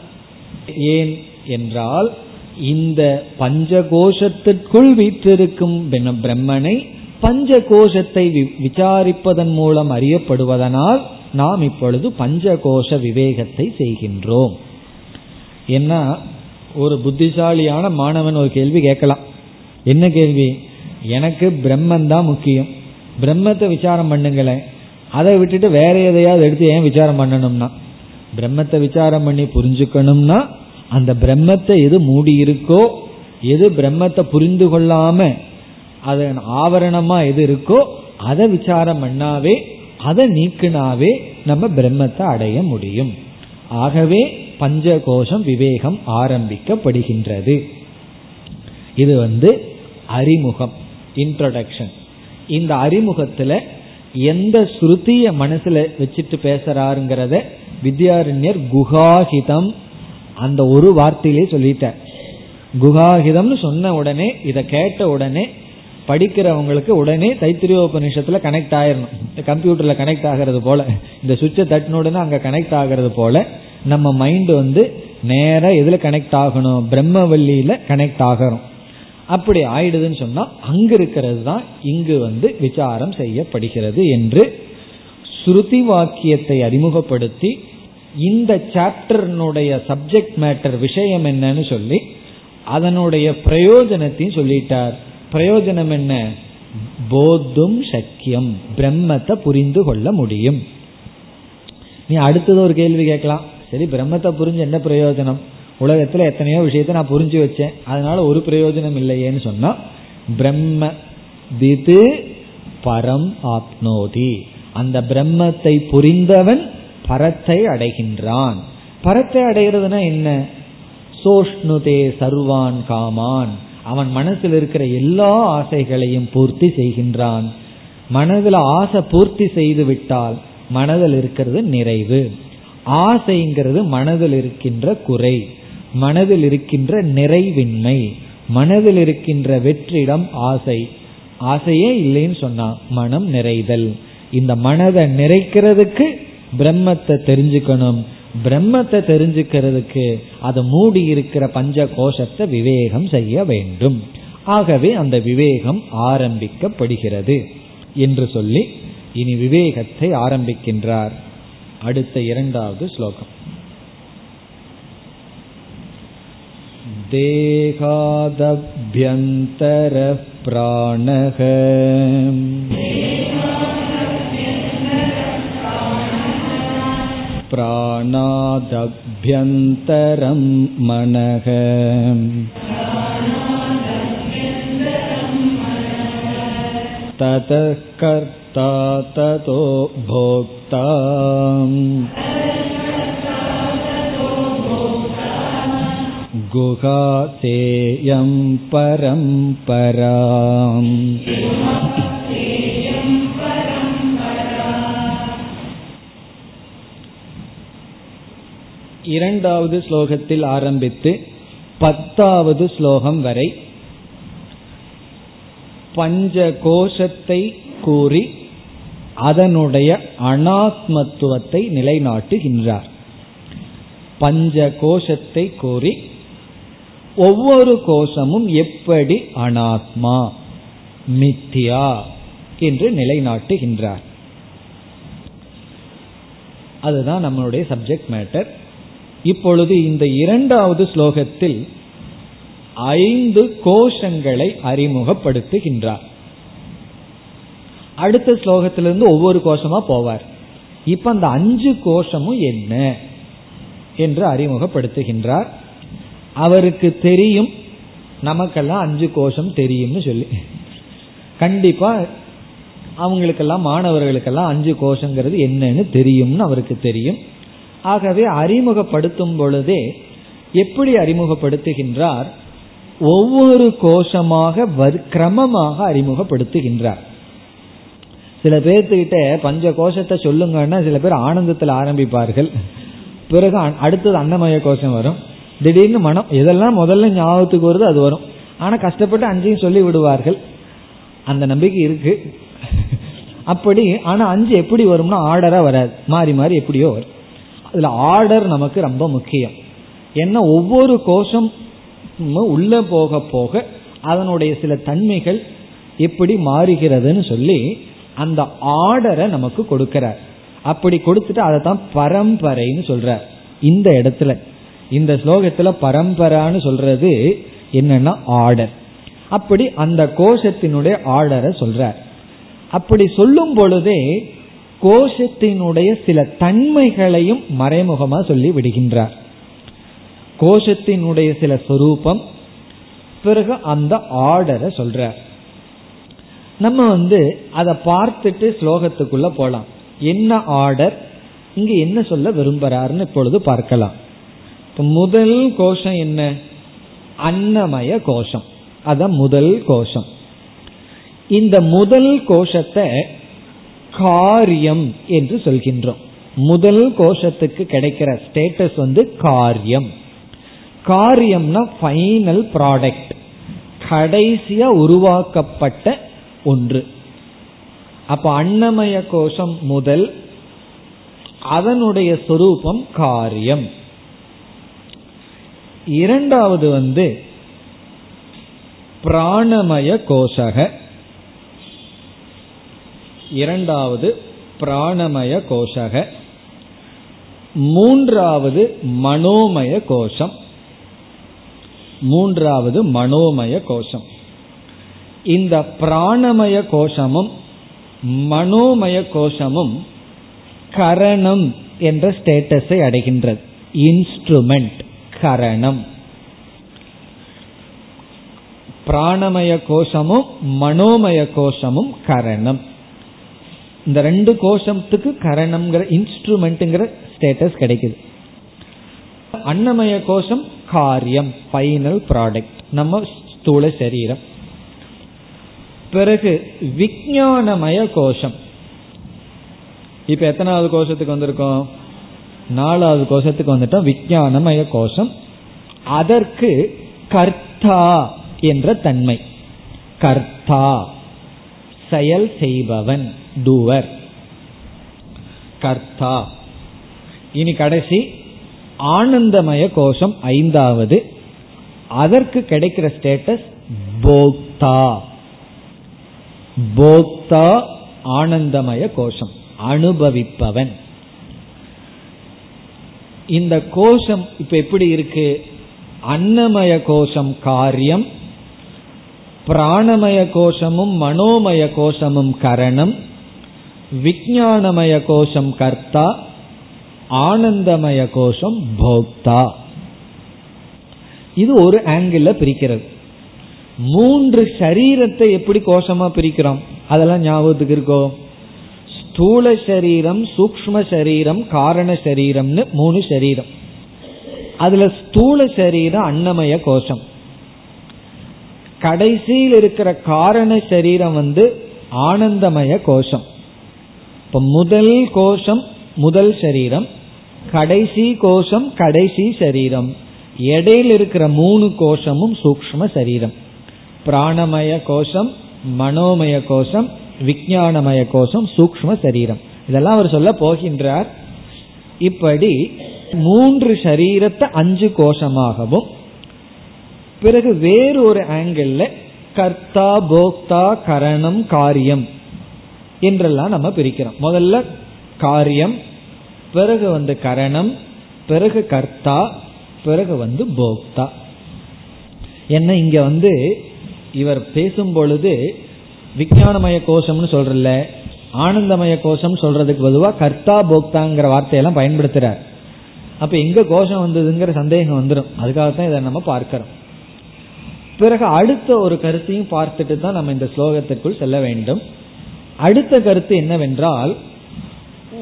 ஏன் என்றால் இந்த பஞ்சகோஷத்திற்குள் வீற்றிருக்கும் பிரம்மனை பஞ்சகோஷத்தை விசாரிப்பதன் மூலம் அறியப்படுவதனால் நாம் இப்பொழுது பஞ்சகோஷ விவேகத்தை செய்கின்றோம். என்ன? ஒரு புத்திசாலியான மாணவன் ஒரு கேள்வி கேட்கலாம். என்ன கேள்வி? எனக்கு பிரம்மன் தான் முக்கியம். பிரம்மத்தை விசாரம் பண்ணுங்களேன். அதை விட்டுட்டு வேற எதையாவது எடுத்து ஏன் விசாரம் பண்ணணும்னா? பிரம்மத்தை விசாரம் பண்ணி புரிஞ்சுக்கணும்னா அந்த பிரம்மத்தை எது மூடி இருக்கோ எது பிரம்மத்தை புரிந்து கொள்ளாம அதன் ஆவரணமா எது இருக்கோ அதை விசாரம் பண்ணாவே அதை நீக்கினாவே நம்ம பிரம்மத்தை அடைய முடியும். ஆகவே பஞ்சகோஷம் விவேகம் ஆரம்பிக்கப்படுகின்றது. இது வந்து அறிமுகம் இன்ட்ரடக்ஷன் இந்த அறிமுகத்துல எந்த ஸ்ருதிய மனசுல வச்சுட்டு பேசுறாருங்கிறத வித்யாரண்யர் குகாஹிதம் அந்த ஒரு வார்த்தையிலே சொல்லிட்டார். குகாகிதம்னு சொன்ன உடனே இதை கேட்ட உடனே படிக்கிறவங்களுக்கு உடனே தைத்திரியோபனிஷத்துல கனெக்ட் ஆயிரணும். கம்ப்யூட்டர்ல கனெக்ட் ஆகிறது போல இந்த சுவிட்சை தட்டினுடனே அங்க கனெக்ட் ஆகிறது போல நம்ம மைண்ட் வந்து நேர எதுல கனெக்ட் ஆகணும்? பிரம்மவல்லியில கனெக்ட் ஆகணும். அப்படி ஆயிடுதுன்னு சொன்னா அங்க இருக்கிறது தான் இங்கு வந்து விசாரம் செய்யப்படுகிறது என்று ஸ்ருதி வாக்கியத்தை அறிமுகப்படுத்தி இந்த சாப்டர்னுடைய சப்ஜெக்ட் மேட்டர் விஷயம் என்னன்னு சொல்லி அதனுடைய பிரயோஜனத்தையும் சொல்லிட்டார். பிரயோஜனம் என்ன? போத்தும் சக்கியம். பிரம்மத்தை புரிந்து கொள்ள முடியும். நீ அடுத்தது ஒரு கேள்வி கேட்கலாம். சரி பிரம்மத்தை புரிஞ்சு என்ன பிரயோஜனம்? உலகத்துல எத்தனையோ விஷயத்த நான் புரிஞ்சு வச்சேன். அதனால ஒரு பிரயோஜனம் இல்லையேன்னு சொன்னா பிரம்ம திது பரம் ஆப்னோதி. அந்த பிரம்மத்தை புரிந்தவன் பரத்தை அடைகின்றான். பரத்தை அடைகிறதுனா என்ன? சோஷ்ணுதே சர்வான் காமான். அவன் மனசில் இருக்கிற எல்லா ஆசைகளையும் பூர்த்தி செய்கின்றான். மனதில் ஆசை பூர்த்தி செய்து விட்டால் மனதில் இருக்கிறது நிறைவு. ஆசைங்கிறது மனதில் இருக்கின்ற குறை மனதில் இருக்கின்ற நிறைவின்மை மனதில் இருக்கின்ற வெற்றிடம் ஆசை. ஆசையே இல்லைன்னு சொன்னா மனம் நிறைதல். இந்த மனதை நிறைக்கிறதுக்கு பிரம்மத்தை தெரிஞ்சுக்கணும். பிரம்மத்தை தெரிஞ்சுக்கிறதுக்கு அது மூடி இருக்கிற பஞ்ச கோஷத்தை விவேகம் செய்ய வேண்டும் ஆகவே அந்த விவேகம் ஆரம்பிக்கப்படுகிறது என்று சொல்லி இனி விவேகத்தை ஆரம்பிக்கின்றார் அடுத்த இரண்டாவது ஸ்லோகம் देहादभ्यन्तरः प्राणः प्राणादभ्यन्तरं मनः ततः कर्ता ततो भोक्ता गुहातेयं परम्पराम् இரண்டாவது ஸ்லோகத்தில் ஆரம்பித்து பத்தாவது ஸ்லோகம் வரை பஞ்ச கோஷத்தை கூறி அதனுடைய அனாத்மத்துவத்தை நிலைநாட்டுகின்றார். பஞ்ச கோஷத்தை கூறி ஒவ்வொரு கோஷமும் எப்படி அனாத்மா மித்தியா என்று நிலைநாட்டுகின்றார். அதுதான் நம்மளுடைய சப்ஜெக்ட் மேட்டர் இப்பொழுது இந்த இரண்டாவது ஸ்லோகத்தில் ஐந்து கோஷங்களை அறிமுகப்படுத்துகின்றார். அடுத்த ஸ்லோகத்திலிருந்து ஒவ்வொரு கோஷமா போவார். இப்ப அந்த அஞ்சு கோஷமும் என்ன என்று அறிமுகப்படுத்துகின்றார். அவருக்கு தெரியும் நமக்கெல்லாம் அஞ்சு கோஷம் தெரியும்னு சொல்லி. கண்டிப்பா அவங்களுக்கெல்லாம் மாணவர்களுக்கெல்லாம் அஞ்சு கோஷங்கிறது என்னன்னு தெரியும்னு அவருக்கு தெரியும். ஆகவே அறிமுகப்படுத்தும் பொழுதே எப்படி அறிமுகப்படுத்துகின்றார்? ஒவ்வொரு கோஷமாக கிரமமாக அறிமுகப்படுத்துகின்றார். சில பேர்த்துக்கிட்ட பஞ்ச கோஷத்தை சொல்லுங்கன்னா சில பேர் ஆனந்தத்தில் ஆரம்பிப்பார்கள். பிறகு அடுத்தது அன்னமய கோஷம் வரும். திடீர்னு மனம் எதெல்லாம் முதல்ல ஞாபகத்துக்கு வருது அது வரும். ஆனால் கஷ்டப்பட்டு அஞ்சையும் சொல்லி விடுவார்கள். அந்த நம்பிக்கை இருக்கு. அப்படி ஆனால் அஞ்சு எப்படி வரும்னா ஆர்டராக வராது. மாறி மாறி எப்படியோ வரும். அதுல ஆர்டர் நமக்கு ரொம்ப முக்கியம். ஏன்னா ஒவ்வொரு கோஷம் உள்ள போக போக அதனுடைய சில தன்மைகள் எப்படி மாறுகிறதுன்னு சொல்லி அந்த ஆர்டரை நமக்கு கொடுக்கிறார். அப்படி கொடுத்துட்டு அதை தான் பரம்பரைன்னு சொல்றார். இந்த இடத்துல இந்த ஸ்லோகத்துல பரம்பரான்னு சொல்றது என்னன்னா ஆர்டர் அப்படி அந்த கோஷத்தினுடைய ஆர்டரை சொல்றார். அப்படி சொல்லும் பொழுதே கோஷத்தினுடைய சில தன்மைகளையும் மறைமுகமா சொல்லி விடுகின்றார். கோஷத்தினுடைய சில சொரூபம் பிறகு அந்த ஆர்டரை சொல்றார். நம்ம வந்து அதை பார்த்துட்டு ஸ்லோகத்துக்குள்ள போலாம். என்ன ஆர்டர் இங்க என்ன சொல்ல விரும்புறாருன்னு இப்பொழுது பார்க்கலாம். முதல் கோஷம் என்ன? அன்னமய கோஷம். அதான் முதல் கோஷம். இந்த முதல் கோஷத்தை காரியம் என்று சொல்கின்றோம். முதல் கோஷத்துக்கு கிடைக்கிற ஸ்டேட்டஸ் வந்து காரியம். காரியம்னா ஃபைனல் ப்ராடக்ட் கடைசியா உருவாக்கப்பட்ட ஒன்று. அப்ப அன்னமய கோஷம் முதல் அதனுடைய சொரூபம் காரியம். இரண்டாவது வந்து பிராணமய கோஷக. இரண்டாவது பிராணமய கோஷக. மூன்றாவது மனோமய கோஷம். மூன்றாவது மனோமய கோஷம். இந்த பிராணமய கோஷமும் மனோமய கோஷமும் கரணம் என்ற ஸ்டேட்டஸை அடைகின்றது. இன்ஸ்ட்ருமெண்ட் கரணம். பிராணமய கோஷமும் மனோமய கோஷமும் கரணம். இந்த ரெண்டு கோஷத்துக்கு கரணம்ங்கிற இன்ஸ்ட்ருமெண்ட்ங்கிற ஸ்டேட்டஸ் கிடைக்குது. அன்னமய கோஷம் காரியம் ஃபைனல் ப்ராடக்ட் நம்ம ஸ்தூல சரீரம். பிறகு விஞ்ஞானமய கோஷம். இப்ப எத்தனாவது கோஷத்துக்கு வந்திருக்கோம்? நாலாவது கோஷத்துக்கு வந்துட்டோம். விஞ்ஞானமய கோஷம். அதற்கு கர்த்தா என்ற தன்மை. கர்த்தா செயல் செய்பவன். டூவர் கர்த்தா இனி கடைசி ஆனந்தமய கோஷம் ஐந்தாவது. அதற்கு கிடைக்கிற ஸ்டேட்டஸ் போக்தா. போக்தா ஆனந்தமய கோஷம். அனுபவிப்பவன். இந்த கோஷம் இப்ப எப்படி இருக்கு? அன்னமய கோஷம் காரியம் பிராணமய கோஷமும் மனோமய கோஷமும் கரணம் விஜயானமய கோஷம் கர்த்தா ஆனந்தமய கோஷம் போக்தா. இது ஒரு ஆங்கிள் பிரிக்கிறது. மூன்று சரீரத்தை எப்படி கோஷமா பிரிக்கிறோம்? அதெல்லாம் ஞாபகத்துக்கு இருக்கோ? ஸ்தூல சரீரம் சூக்ம சரீரம் காரண சரீரம்னு மூணு சரீரம். அதுல ஸ்தூல சரீரம் அன்னமய கோஷம். கடைசியில் இருக்கிற காரண சரீரம் வந்து ஆனந்தமய கோஷம். இப்ப முதல் கோஷம் முதல் சரீரம் கடைசி கோஷம் கடைசி சரீரம். இடையில் இருக்கிற மூணு கோஷமும் சூக்ம சரீரம். பிராணமய கோஷம் மனோமய கோஷம் விஜயானமய கோஷம் சூக்ம சரீரம். இதெல்லாம் அவர் சொல்ல போகின்றார். இப்படி மூன்று சரீரத்தை அஞ்சு கோஷமாகவும் பிறகு வேறு ஒரு ஆங்கிள் கர்த்தா போக்தா கரணம் காரியம் என்றெல்லாம் நம்ம பிரிக்கிறோம். முதல்ல காரியம் பிறகு வந்து கரணம் பிறகு கர்த்தா பிறகு வந்து போக்தா. என்ன இங்க வந்து இவர் பேசும் பொழுது விஞ்ஞானமய கோஷம்னு சொல்றல ஆனந்தமய கோஷம் சொல்றதுக்கு பொதுவாக கர்த்தா போக்தாங்கிற வார்த்தையெல்லாம் பயன்படுத்துறார். அப்ப எங்க கோஷம் வந்ததுங்கிற சந்தேகம் வந்துடும் அதுக்காகத்தான் இதை நம்ம பார்க்கிறோம். பிறகு அடுத்த ஒரு கருத்தையும் பார்த்துட்டு தான் நம்ம இந்த ஸ்லோகத்திற்குள் செல்ல வேண்டும். அடுத்த கருத்து என்னவென்றால்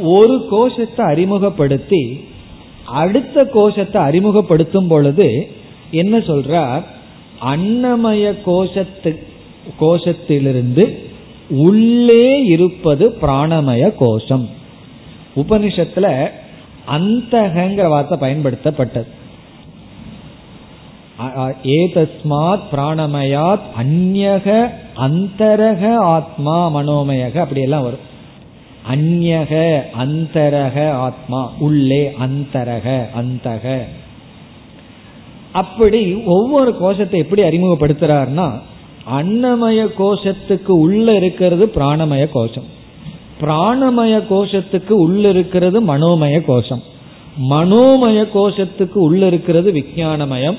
ஒரு கோஷத்தை அறிமுகப்படுத்தி அடுத்த கோஷத்தை அறிமுகப்படுத்தும் பொழுது என்ன சொல்றார்? அன்னமய கோஷத்து கோஷத்திலிருந்து உள்ளே இருப்பது பிராணமய கோஷம். உபனிஷத்துல அந்தகங்கிற வார்த்தை பயன்படுத்தப்பட்டது. ஏதஸ்மாத் பிராணமயாத் அந்நக அந்தரக ஆத்மா மனோமயக அப்படியெல்லாம் வரும். அந்யக அந்தரக ஆத்மா உள்ளே அந்தரக அந்தக. அப்படி ஒவ்வொரு கோஷத்தை எப்படி அறிமுகப்படுத்துறாருன்னா அன்னமய கோஷத்துக்கு உள்ள இருக்கிறது பிராணமய கோஷம். பிராணமய கோஷத்துக்கு உள்ள இருக்கிறது மனோமய கோஷம். மனோமய கோஷத்துக்கு உள்ள இருக்கிறது விஜயானமயம்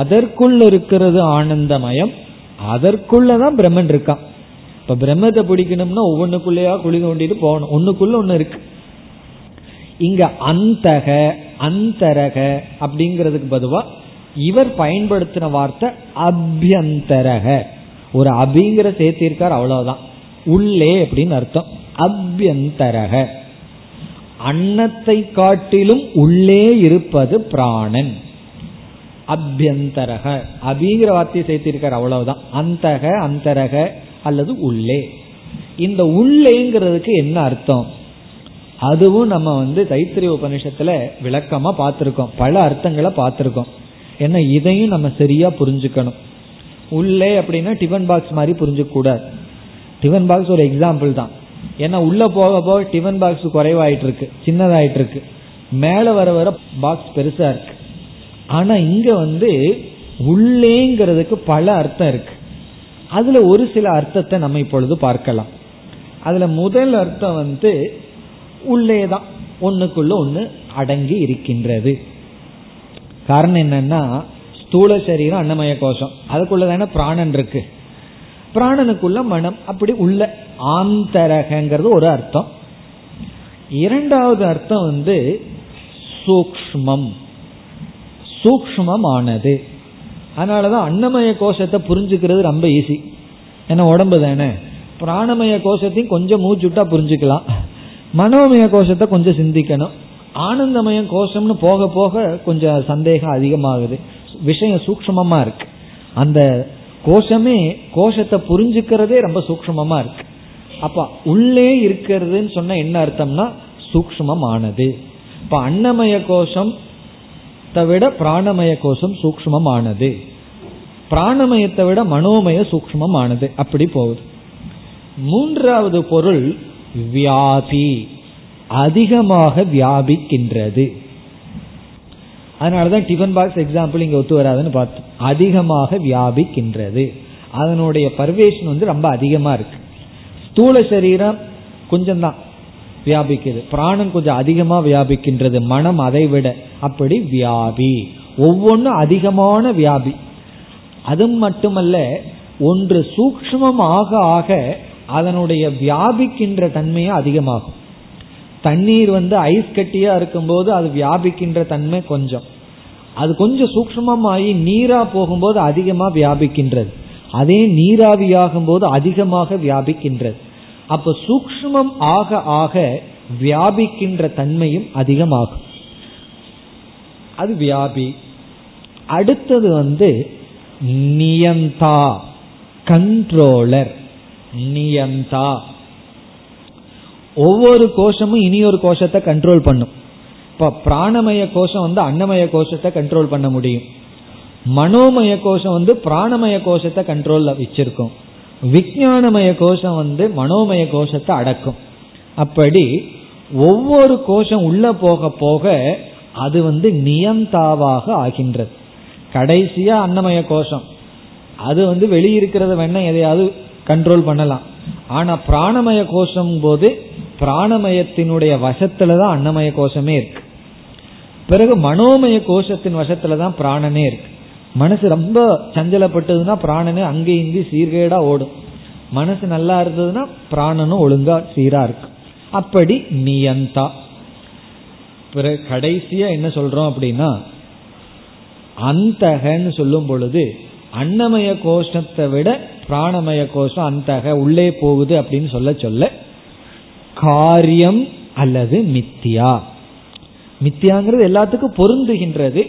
அதற்குள்ள இருக்கிறது ஆனந்தமயம். அதற்குள்ளதான் பிரம்மன் இருக்கான். இப்ப பிரம்மத்தை பிடிக்கணும்னா ஒவ்வொன்றுக்குள்ளேயா குழி தோண்டிட்டு போகணும். ஒண்ணுக்குள்ள ஒண்ணு இருக்கு. இங்க அந்தக அந்தரக அப்படிங்கிறதுக்கு பதுவா இவர் பயன்படுத்தின வார்த்தை அபியந்தரக. ஒரு அபிங்கிற சேர்த்திருக்கார் அவ்வளவுதான். உள்ளே அப்படின்னு அர்த்தம். அபியந்தரக. அன்னத்தை காட்டிலும் உள்ளே இருப்பது பிராணன். அபியந்தரக. அபிங்கிற வார்த்தையை சேர்த்திருக்கார் அவ்வளவுதான். அந்தக அந்தரக அல்லது உள்ளே. இந்த உள்ளேங்கிறதுக்கு என்ன அர்த்தம்? அதுவும் நம்ம வந்து தைத்திரிய உபநிஷத்துல விளக்கமா பார்த்திருக்கோம். பல அர்த்தங்களை பார்த்திருக்கோம். ஏன்னா இதையும் நம்ம சரியா புரிஞ்சுக்கணும். உள்ளே அப்படின்னா டிஃபன் பாக்ஸ் மாதிரி புரிஞ்சுக்க கூடாது டிஃபன் பாக்ஸ் ஒரு எக்ஸாம்பிள் தான். ஏன்னா உள்ள போக போக டிஃபன் பாக்ஸ் குறைவாயிட்டு இருக்கு சின்னதாயிட்டு இருக்கு மேல வர வர பாக்ஸ் பெருசா இருக்கு. ஆனா இங்க வந்து உள்ளேங்கிறதுக்கு பல அர்த்தம் இருக்கு. அதுல ஒரு சில அர்த்தத்தை நம்ம இப்பொழுது பார்க்கலாம். அதுல முதல் அர்த்தம் வந்து உள்ளேதான் ஒண்ணுக்குள்ள ஒண்ணு அடங்கி இருக்கின்றது. காரணம் என்னன்னா ஸ்தூல சரீரம் அன்னமய கோஷம். அதுக்குள்ள தானே பிராணன் இருக்கு. பிராணனுக்குள்ள மனம் அப்படி உள்ள ஆந்தரகங்கிறது ஒரு அர்த்தம். இரண்டாவது அர்த்தம் வந்து சூக்மம் சூக்மமானது அதனாலதான் அன்னமய கோஷத்தை புரிஞ்சுக்கிறது ரொம்ப ஈஸி ஏன்னா உடம்பு தானே. பிராணமய கோஷத்தையும் கொஞ்சம் மூச்சுட்டா புரிஞ்சுக்கலாம். மனோமய கோஷத்தை கொஞ்சம் சிந்திக்கணும். ஆனந்தமய கோஷம்னு போக போக கொஞ்சம் சந்தேகம் அதிகமாகுது. விஷயம் சூக்மமா இருக்கு. அந்த கோஷமே கோஷத்தை புரிஞ்சுக்கிறதே ரொம்ப சூக்மமா இருக்கு. அப்ப உள்ளே இருக்கிறதுன்னு சொன்ன என்ன அர்த்தம்னா சூக்மமானது இப்ப அன்னமய கோஷம் விட பிராணமய கோஷம் சூக்மமானது பிராணமயத்தை விட மனோமய சூக்மமானது அப்படி போகுது. மூன்றாவது பொருள் வியாபி அதிகமாக வியாபிக்கின்றது. அதனாலதான் டிஃபன் பாக்ஸ் எக்ஸாம்பிள் இங்க ஒத்து வராதுன்னு பார்த்தோம். அதிகமாக வியாபிக்கின்றது. அதனுடைய பர்வேஷன் வந்து ரொம்ப அதிகமா இருக்கு. ஸ்தூல சரீரம் கொஞ்சம் தான் வியாபிக்குது. பிராணம் கொஞ்சம் அதிகமா வியாபிக்கின்றது. மனம் அதை விட அப்படி வியாபி. ஒவ்வொன்றும் அதிகமான வியாபி. அது மட்டுமல்ல ஒன்று சூக்மம் ஆக ஆக அதனுடைய வியாபிக்கின்ற தன்மையும் அதிகமாகும். தண்ணீர் வந்து ஐஸ் கட்டியா இருக்கும்போது அது வியாபிக்கின்ற தன்மை கொஞ்சம். அது கொஞ்சம் சூக்மமாகி நீரா போகும்போது அதிகமாக வியாபிக்கின்றது. அதே நீராவியாகும் போது அதிகமாக வியாபிக்கின்றது. அப்ப சூக்மம் ஆக ஆக வியாபிக்கின்ற தன்மையும் அதிகமாகும். அது வியாபி. அடுத்தது வந்து நியந்தா கண்ட்ரோலர் நியந்தா. ஒவ்வொரு கோஷமும் இனி ஒரு கோஷத்தை கண்ட்ரோல் பண்ணும். இப்ப பிராணமய கோஷம் வந்து அன்னமய கோஷத்தை கண்ட்ரோல் பண்ண முடியும். மனோமய கோஷம் வந்து பிராணமய கோஷத்தை கண்ட்ரோல்ல வச்சிருக்கும். விஜயானமய கோஷம் வந்து மனோமய கோஷத்தை அடக்கும். அப்படி ஒவ்வொரு கோஷம் உள்ள போக போக அது வந்து நியந்தாவாக ஆகின்றது. கடைசியா அன்னமய கோஷம். அது வந்து வெளியிருக்கிறத வேணா எதையாவது கண்ட்ரோல் பண்ணலாம். ஆனா பிராணமய கோஷம் போது பிராணமயத்தினுடைய வசத்துல தான் அன்னமய கோஷமே இருக்கு. பிறகு மனோமய கோஷத்தின் வசத்துல தான் பிராணனே இருக்கு. மனசு ரொம்ப சஞ்சலப்பட்டதுன்னா பிராணனே அங்கே இங்கே சீர்கேடா ஓடும். மனசு நல்லா இருந்ததுன்னா பிராணனும் ஒழுங்கா சீரா இருக்கு. அப்படி நியந்தா. பிறகு கடைசியா என்ன சொல்றோம் அப்படின்னா அந்தகன்னு சொல்லும் பொழுது அன்னமய கோஷத்தை விட பிராணமய கோஷம் அந்தக உள்ளே போகுது அப்படின்னு சொல்ல சொல்ல காரியம் அல்லது மித்தியா. மித்தியாங்கிறது எல்லாத்துக்கும் பொருந்துகின்றது.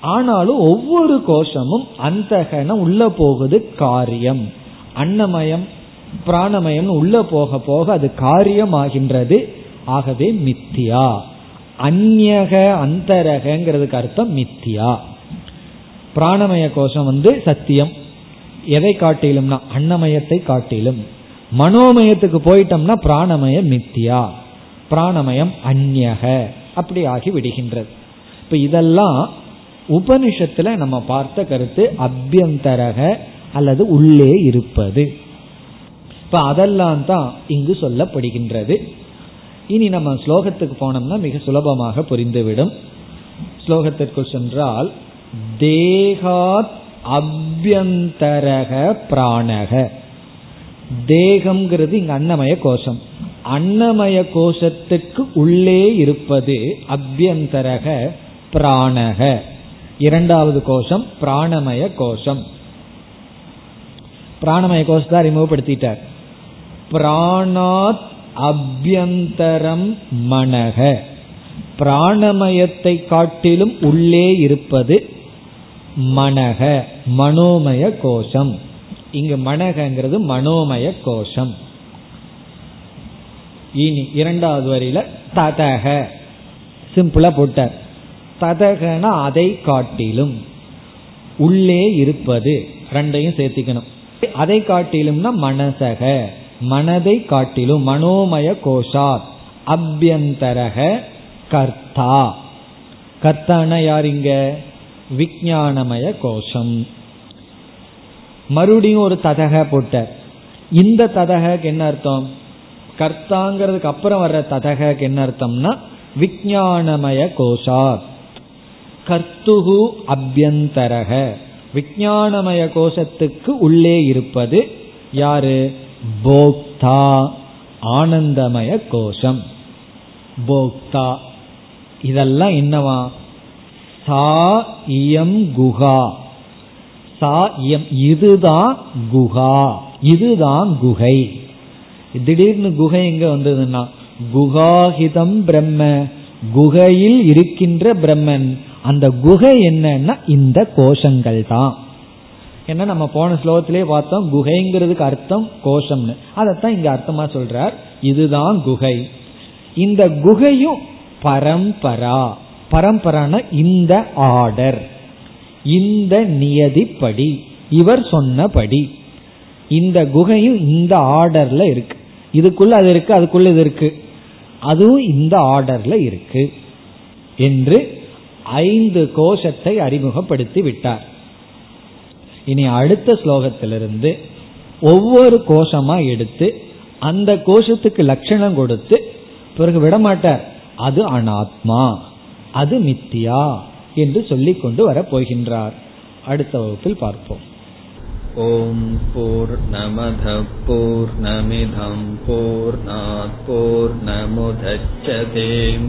ஆனாலும் ஒவ்வொரு கோஷமும் அந்த உள்ள போகுது காரியம். அன்னமயம் பிராணமயம் உள்ள போக போக அது காரியம் ஆகின்றது ஆகவே மித்தியா. அந்நக அந்தரகங்கிறதுக்கு அர்த்தம் மித்தியா. பிராணமய கோஷம் வந்து சத்தியம். எதை காட்டிலும்னா அன்னமயத்தை காட்டிலும். மனோமயத்துக்கு போயிட்டோம்னா பிராணமயம் மித்தியா. பிராணமயம் அந்நக அப்படி ஆகி விடுகின்றது. இப்ப இதெல்லாம் உபனிஷத்துல நம்ம பார்த்த கருத்து அபியந்தரக அல்லது உள்ளே இருப்பது. இப்ப அதெல்லாம் தான் இங்கு சொல்லப்படுகின்றது. இனி நம்ம ஸ்லோகத்துக்கு போனோம்னா மிக சுலபமாக புரிந்துவிடும். ஸ்லோகத்திற்கு சென்றால் தேகாத் அபியந்தரக பிராணக. தேகம்ங்கிறது இங்க அன்னமய கோஷம். அன்னமய கோஷத்துக்கு உள்ளே இருப்பது அபியந்தரக பிராணக. இரண்டாவது கோஷம் பிராணமய கோஷம். பிராணமய கோஷத்தை அறிமுகப்படுத்திட்டார் பிராணாத் அபியந்தரம் மனக. பிராணமயத்தை காட்டிலும் உள்ளே இருப்பது மனக மனோமய கோஷம். இங்கு மனகங்கிறது மனோமய கோஷம். இனி இரண்டாவது வரியில ததக. சிம்பிளா போட்டார். ததகன அதை காட்டிலும். உள்ளே இருப்பது ரெண்டையும் சேர்த்திக்கணும். அதை காட்டிலும்னா மனசக மனதை காட்டிலும் மனோமய கோஷாத் அபியந்தரக கர்த்தா. கர்த்தான யார் இங்க? விஜயானமய கோஷம். மறுபடியும் ஒரு ததக போட்ட இந்த ததகக்கு என்ன அர்த்தம்? கர்த்தாங்கிறதுக்கு அப்புறம் வர்ற ததகக்கு என்ன அர்த்தம்னா விஜயானமய கோஷாத். கர்த்துகு அபியந்தரக. விஜயானமய கோஷத்துக்கு உள்ளே இருப்பது யாரு? போக்தா ஆனந்தமய கோஷம். போக்தா. இதெல்லாம் என்னவா? சா இயம் குஹா. சா இயம் இதுதான் குஹா. இதுதான் குகை. திடீர்னு குகை எங்க வந்ததுன்னா குகாஹிதம் பிரம்ம. குகையில் இருக்கின்ற பிரம்மன். அந்த குகை என்னன்னா இந்த கோஷங்கள் தான். ஏன்னா நம்ம போன ஸ்லோகத்திலே பார்த்தோம் குகைங்கிறதுக்கு அர்த்தம் கோஷம்னு. அதைத்தான் இங்க அர்த்தமா சொல்றார். இதுதான் குகை. இந்த குகையும் பரம்பரா. பரம்பரான இந்த ஆர்டர். இந்த நியதிப்படி. இவர் சொன்னபடி. இந்த குகையும் இந்த ஆர்டர்ல இருக்கு. இதுக்குள்ள அது இருக்கு அதுக்குள்ள இது இருக்கு. அதுவும் இந்த ஆர்டர்ல இருக்கு. என்று ஐந்து கோஷத்தை அறிமுகப்படுத்தி விட்டார். இனி அடுத்த ஸ்லோகத்திலிருந்து ஒவ்வொரு கோஷமா எடுத்து அந்த கோஷத்துக்கு லட்சணம் கொடுத்து பிறகு விடமாட்டார் அது அனாத்மா அது மித்தியா என்று சொல்லிக் கொண்டு வரப்போகின்றார் அடுத்த வகுப்பில் பார்ப்போம். ஓம் போர் நமத போர் நமிதம் போர் போர் நமுதச்சதேம்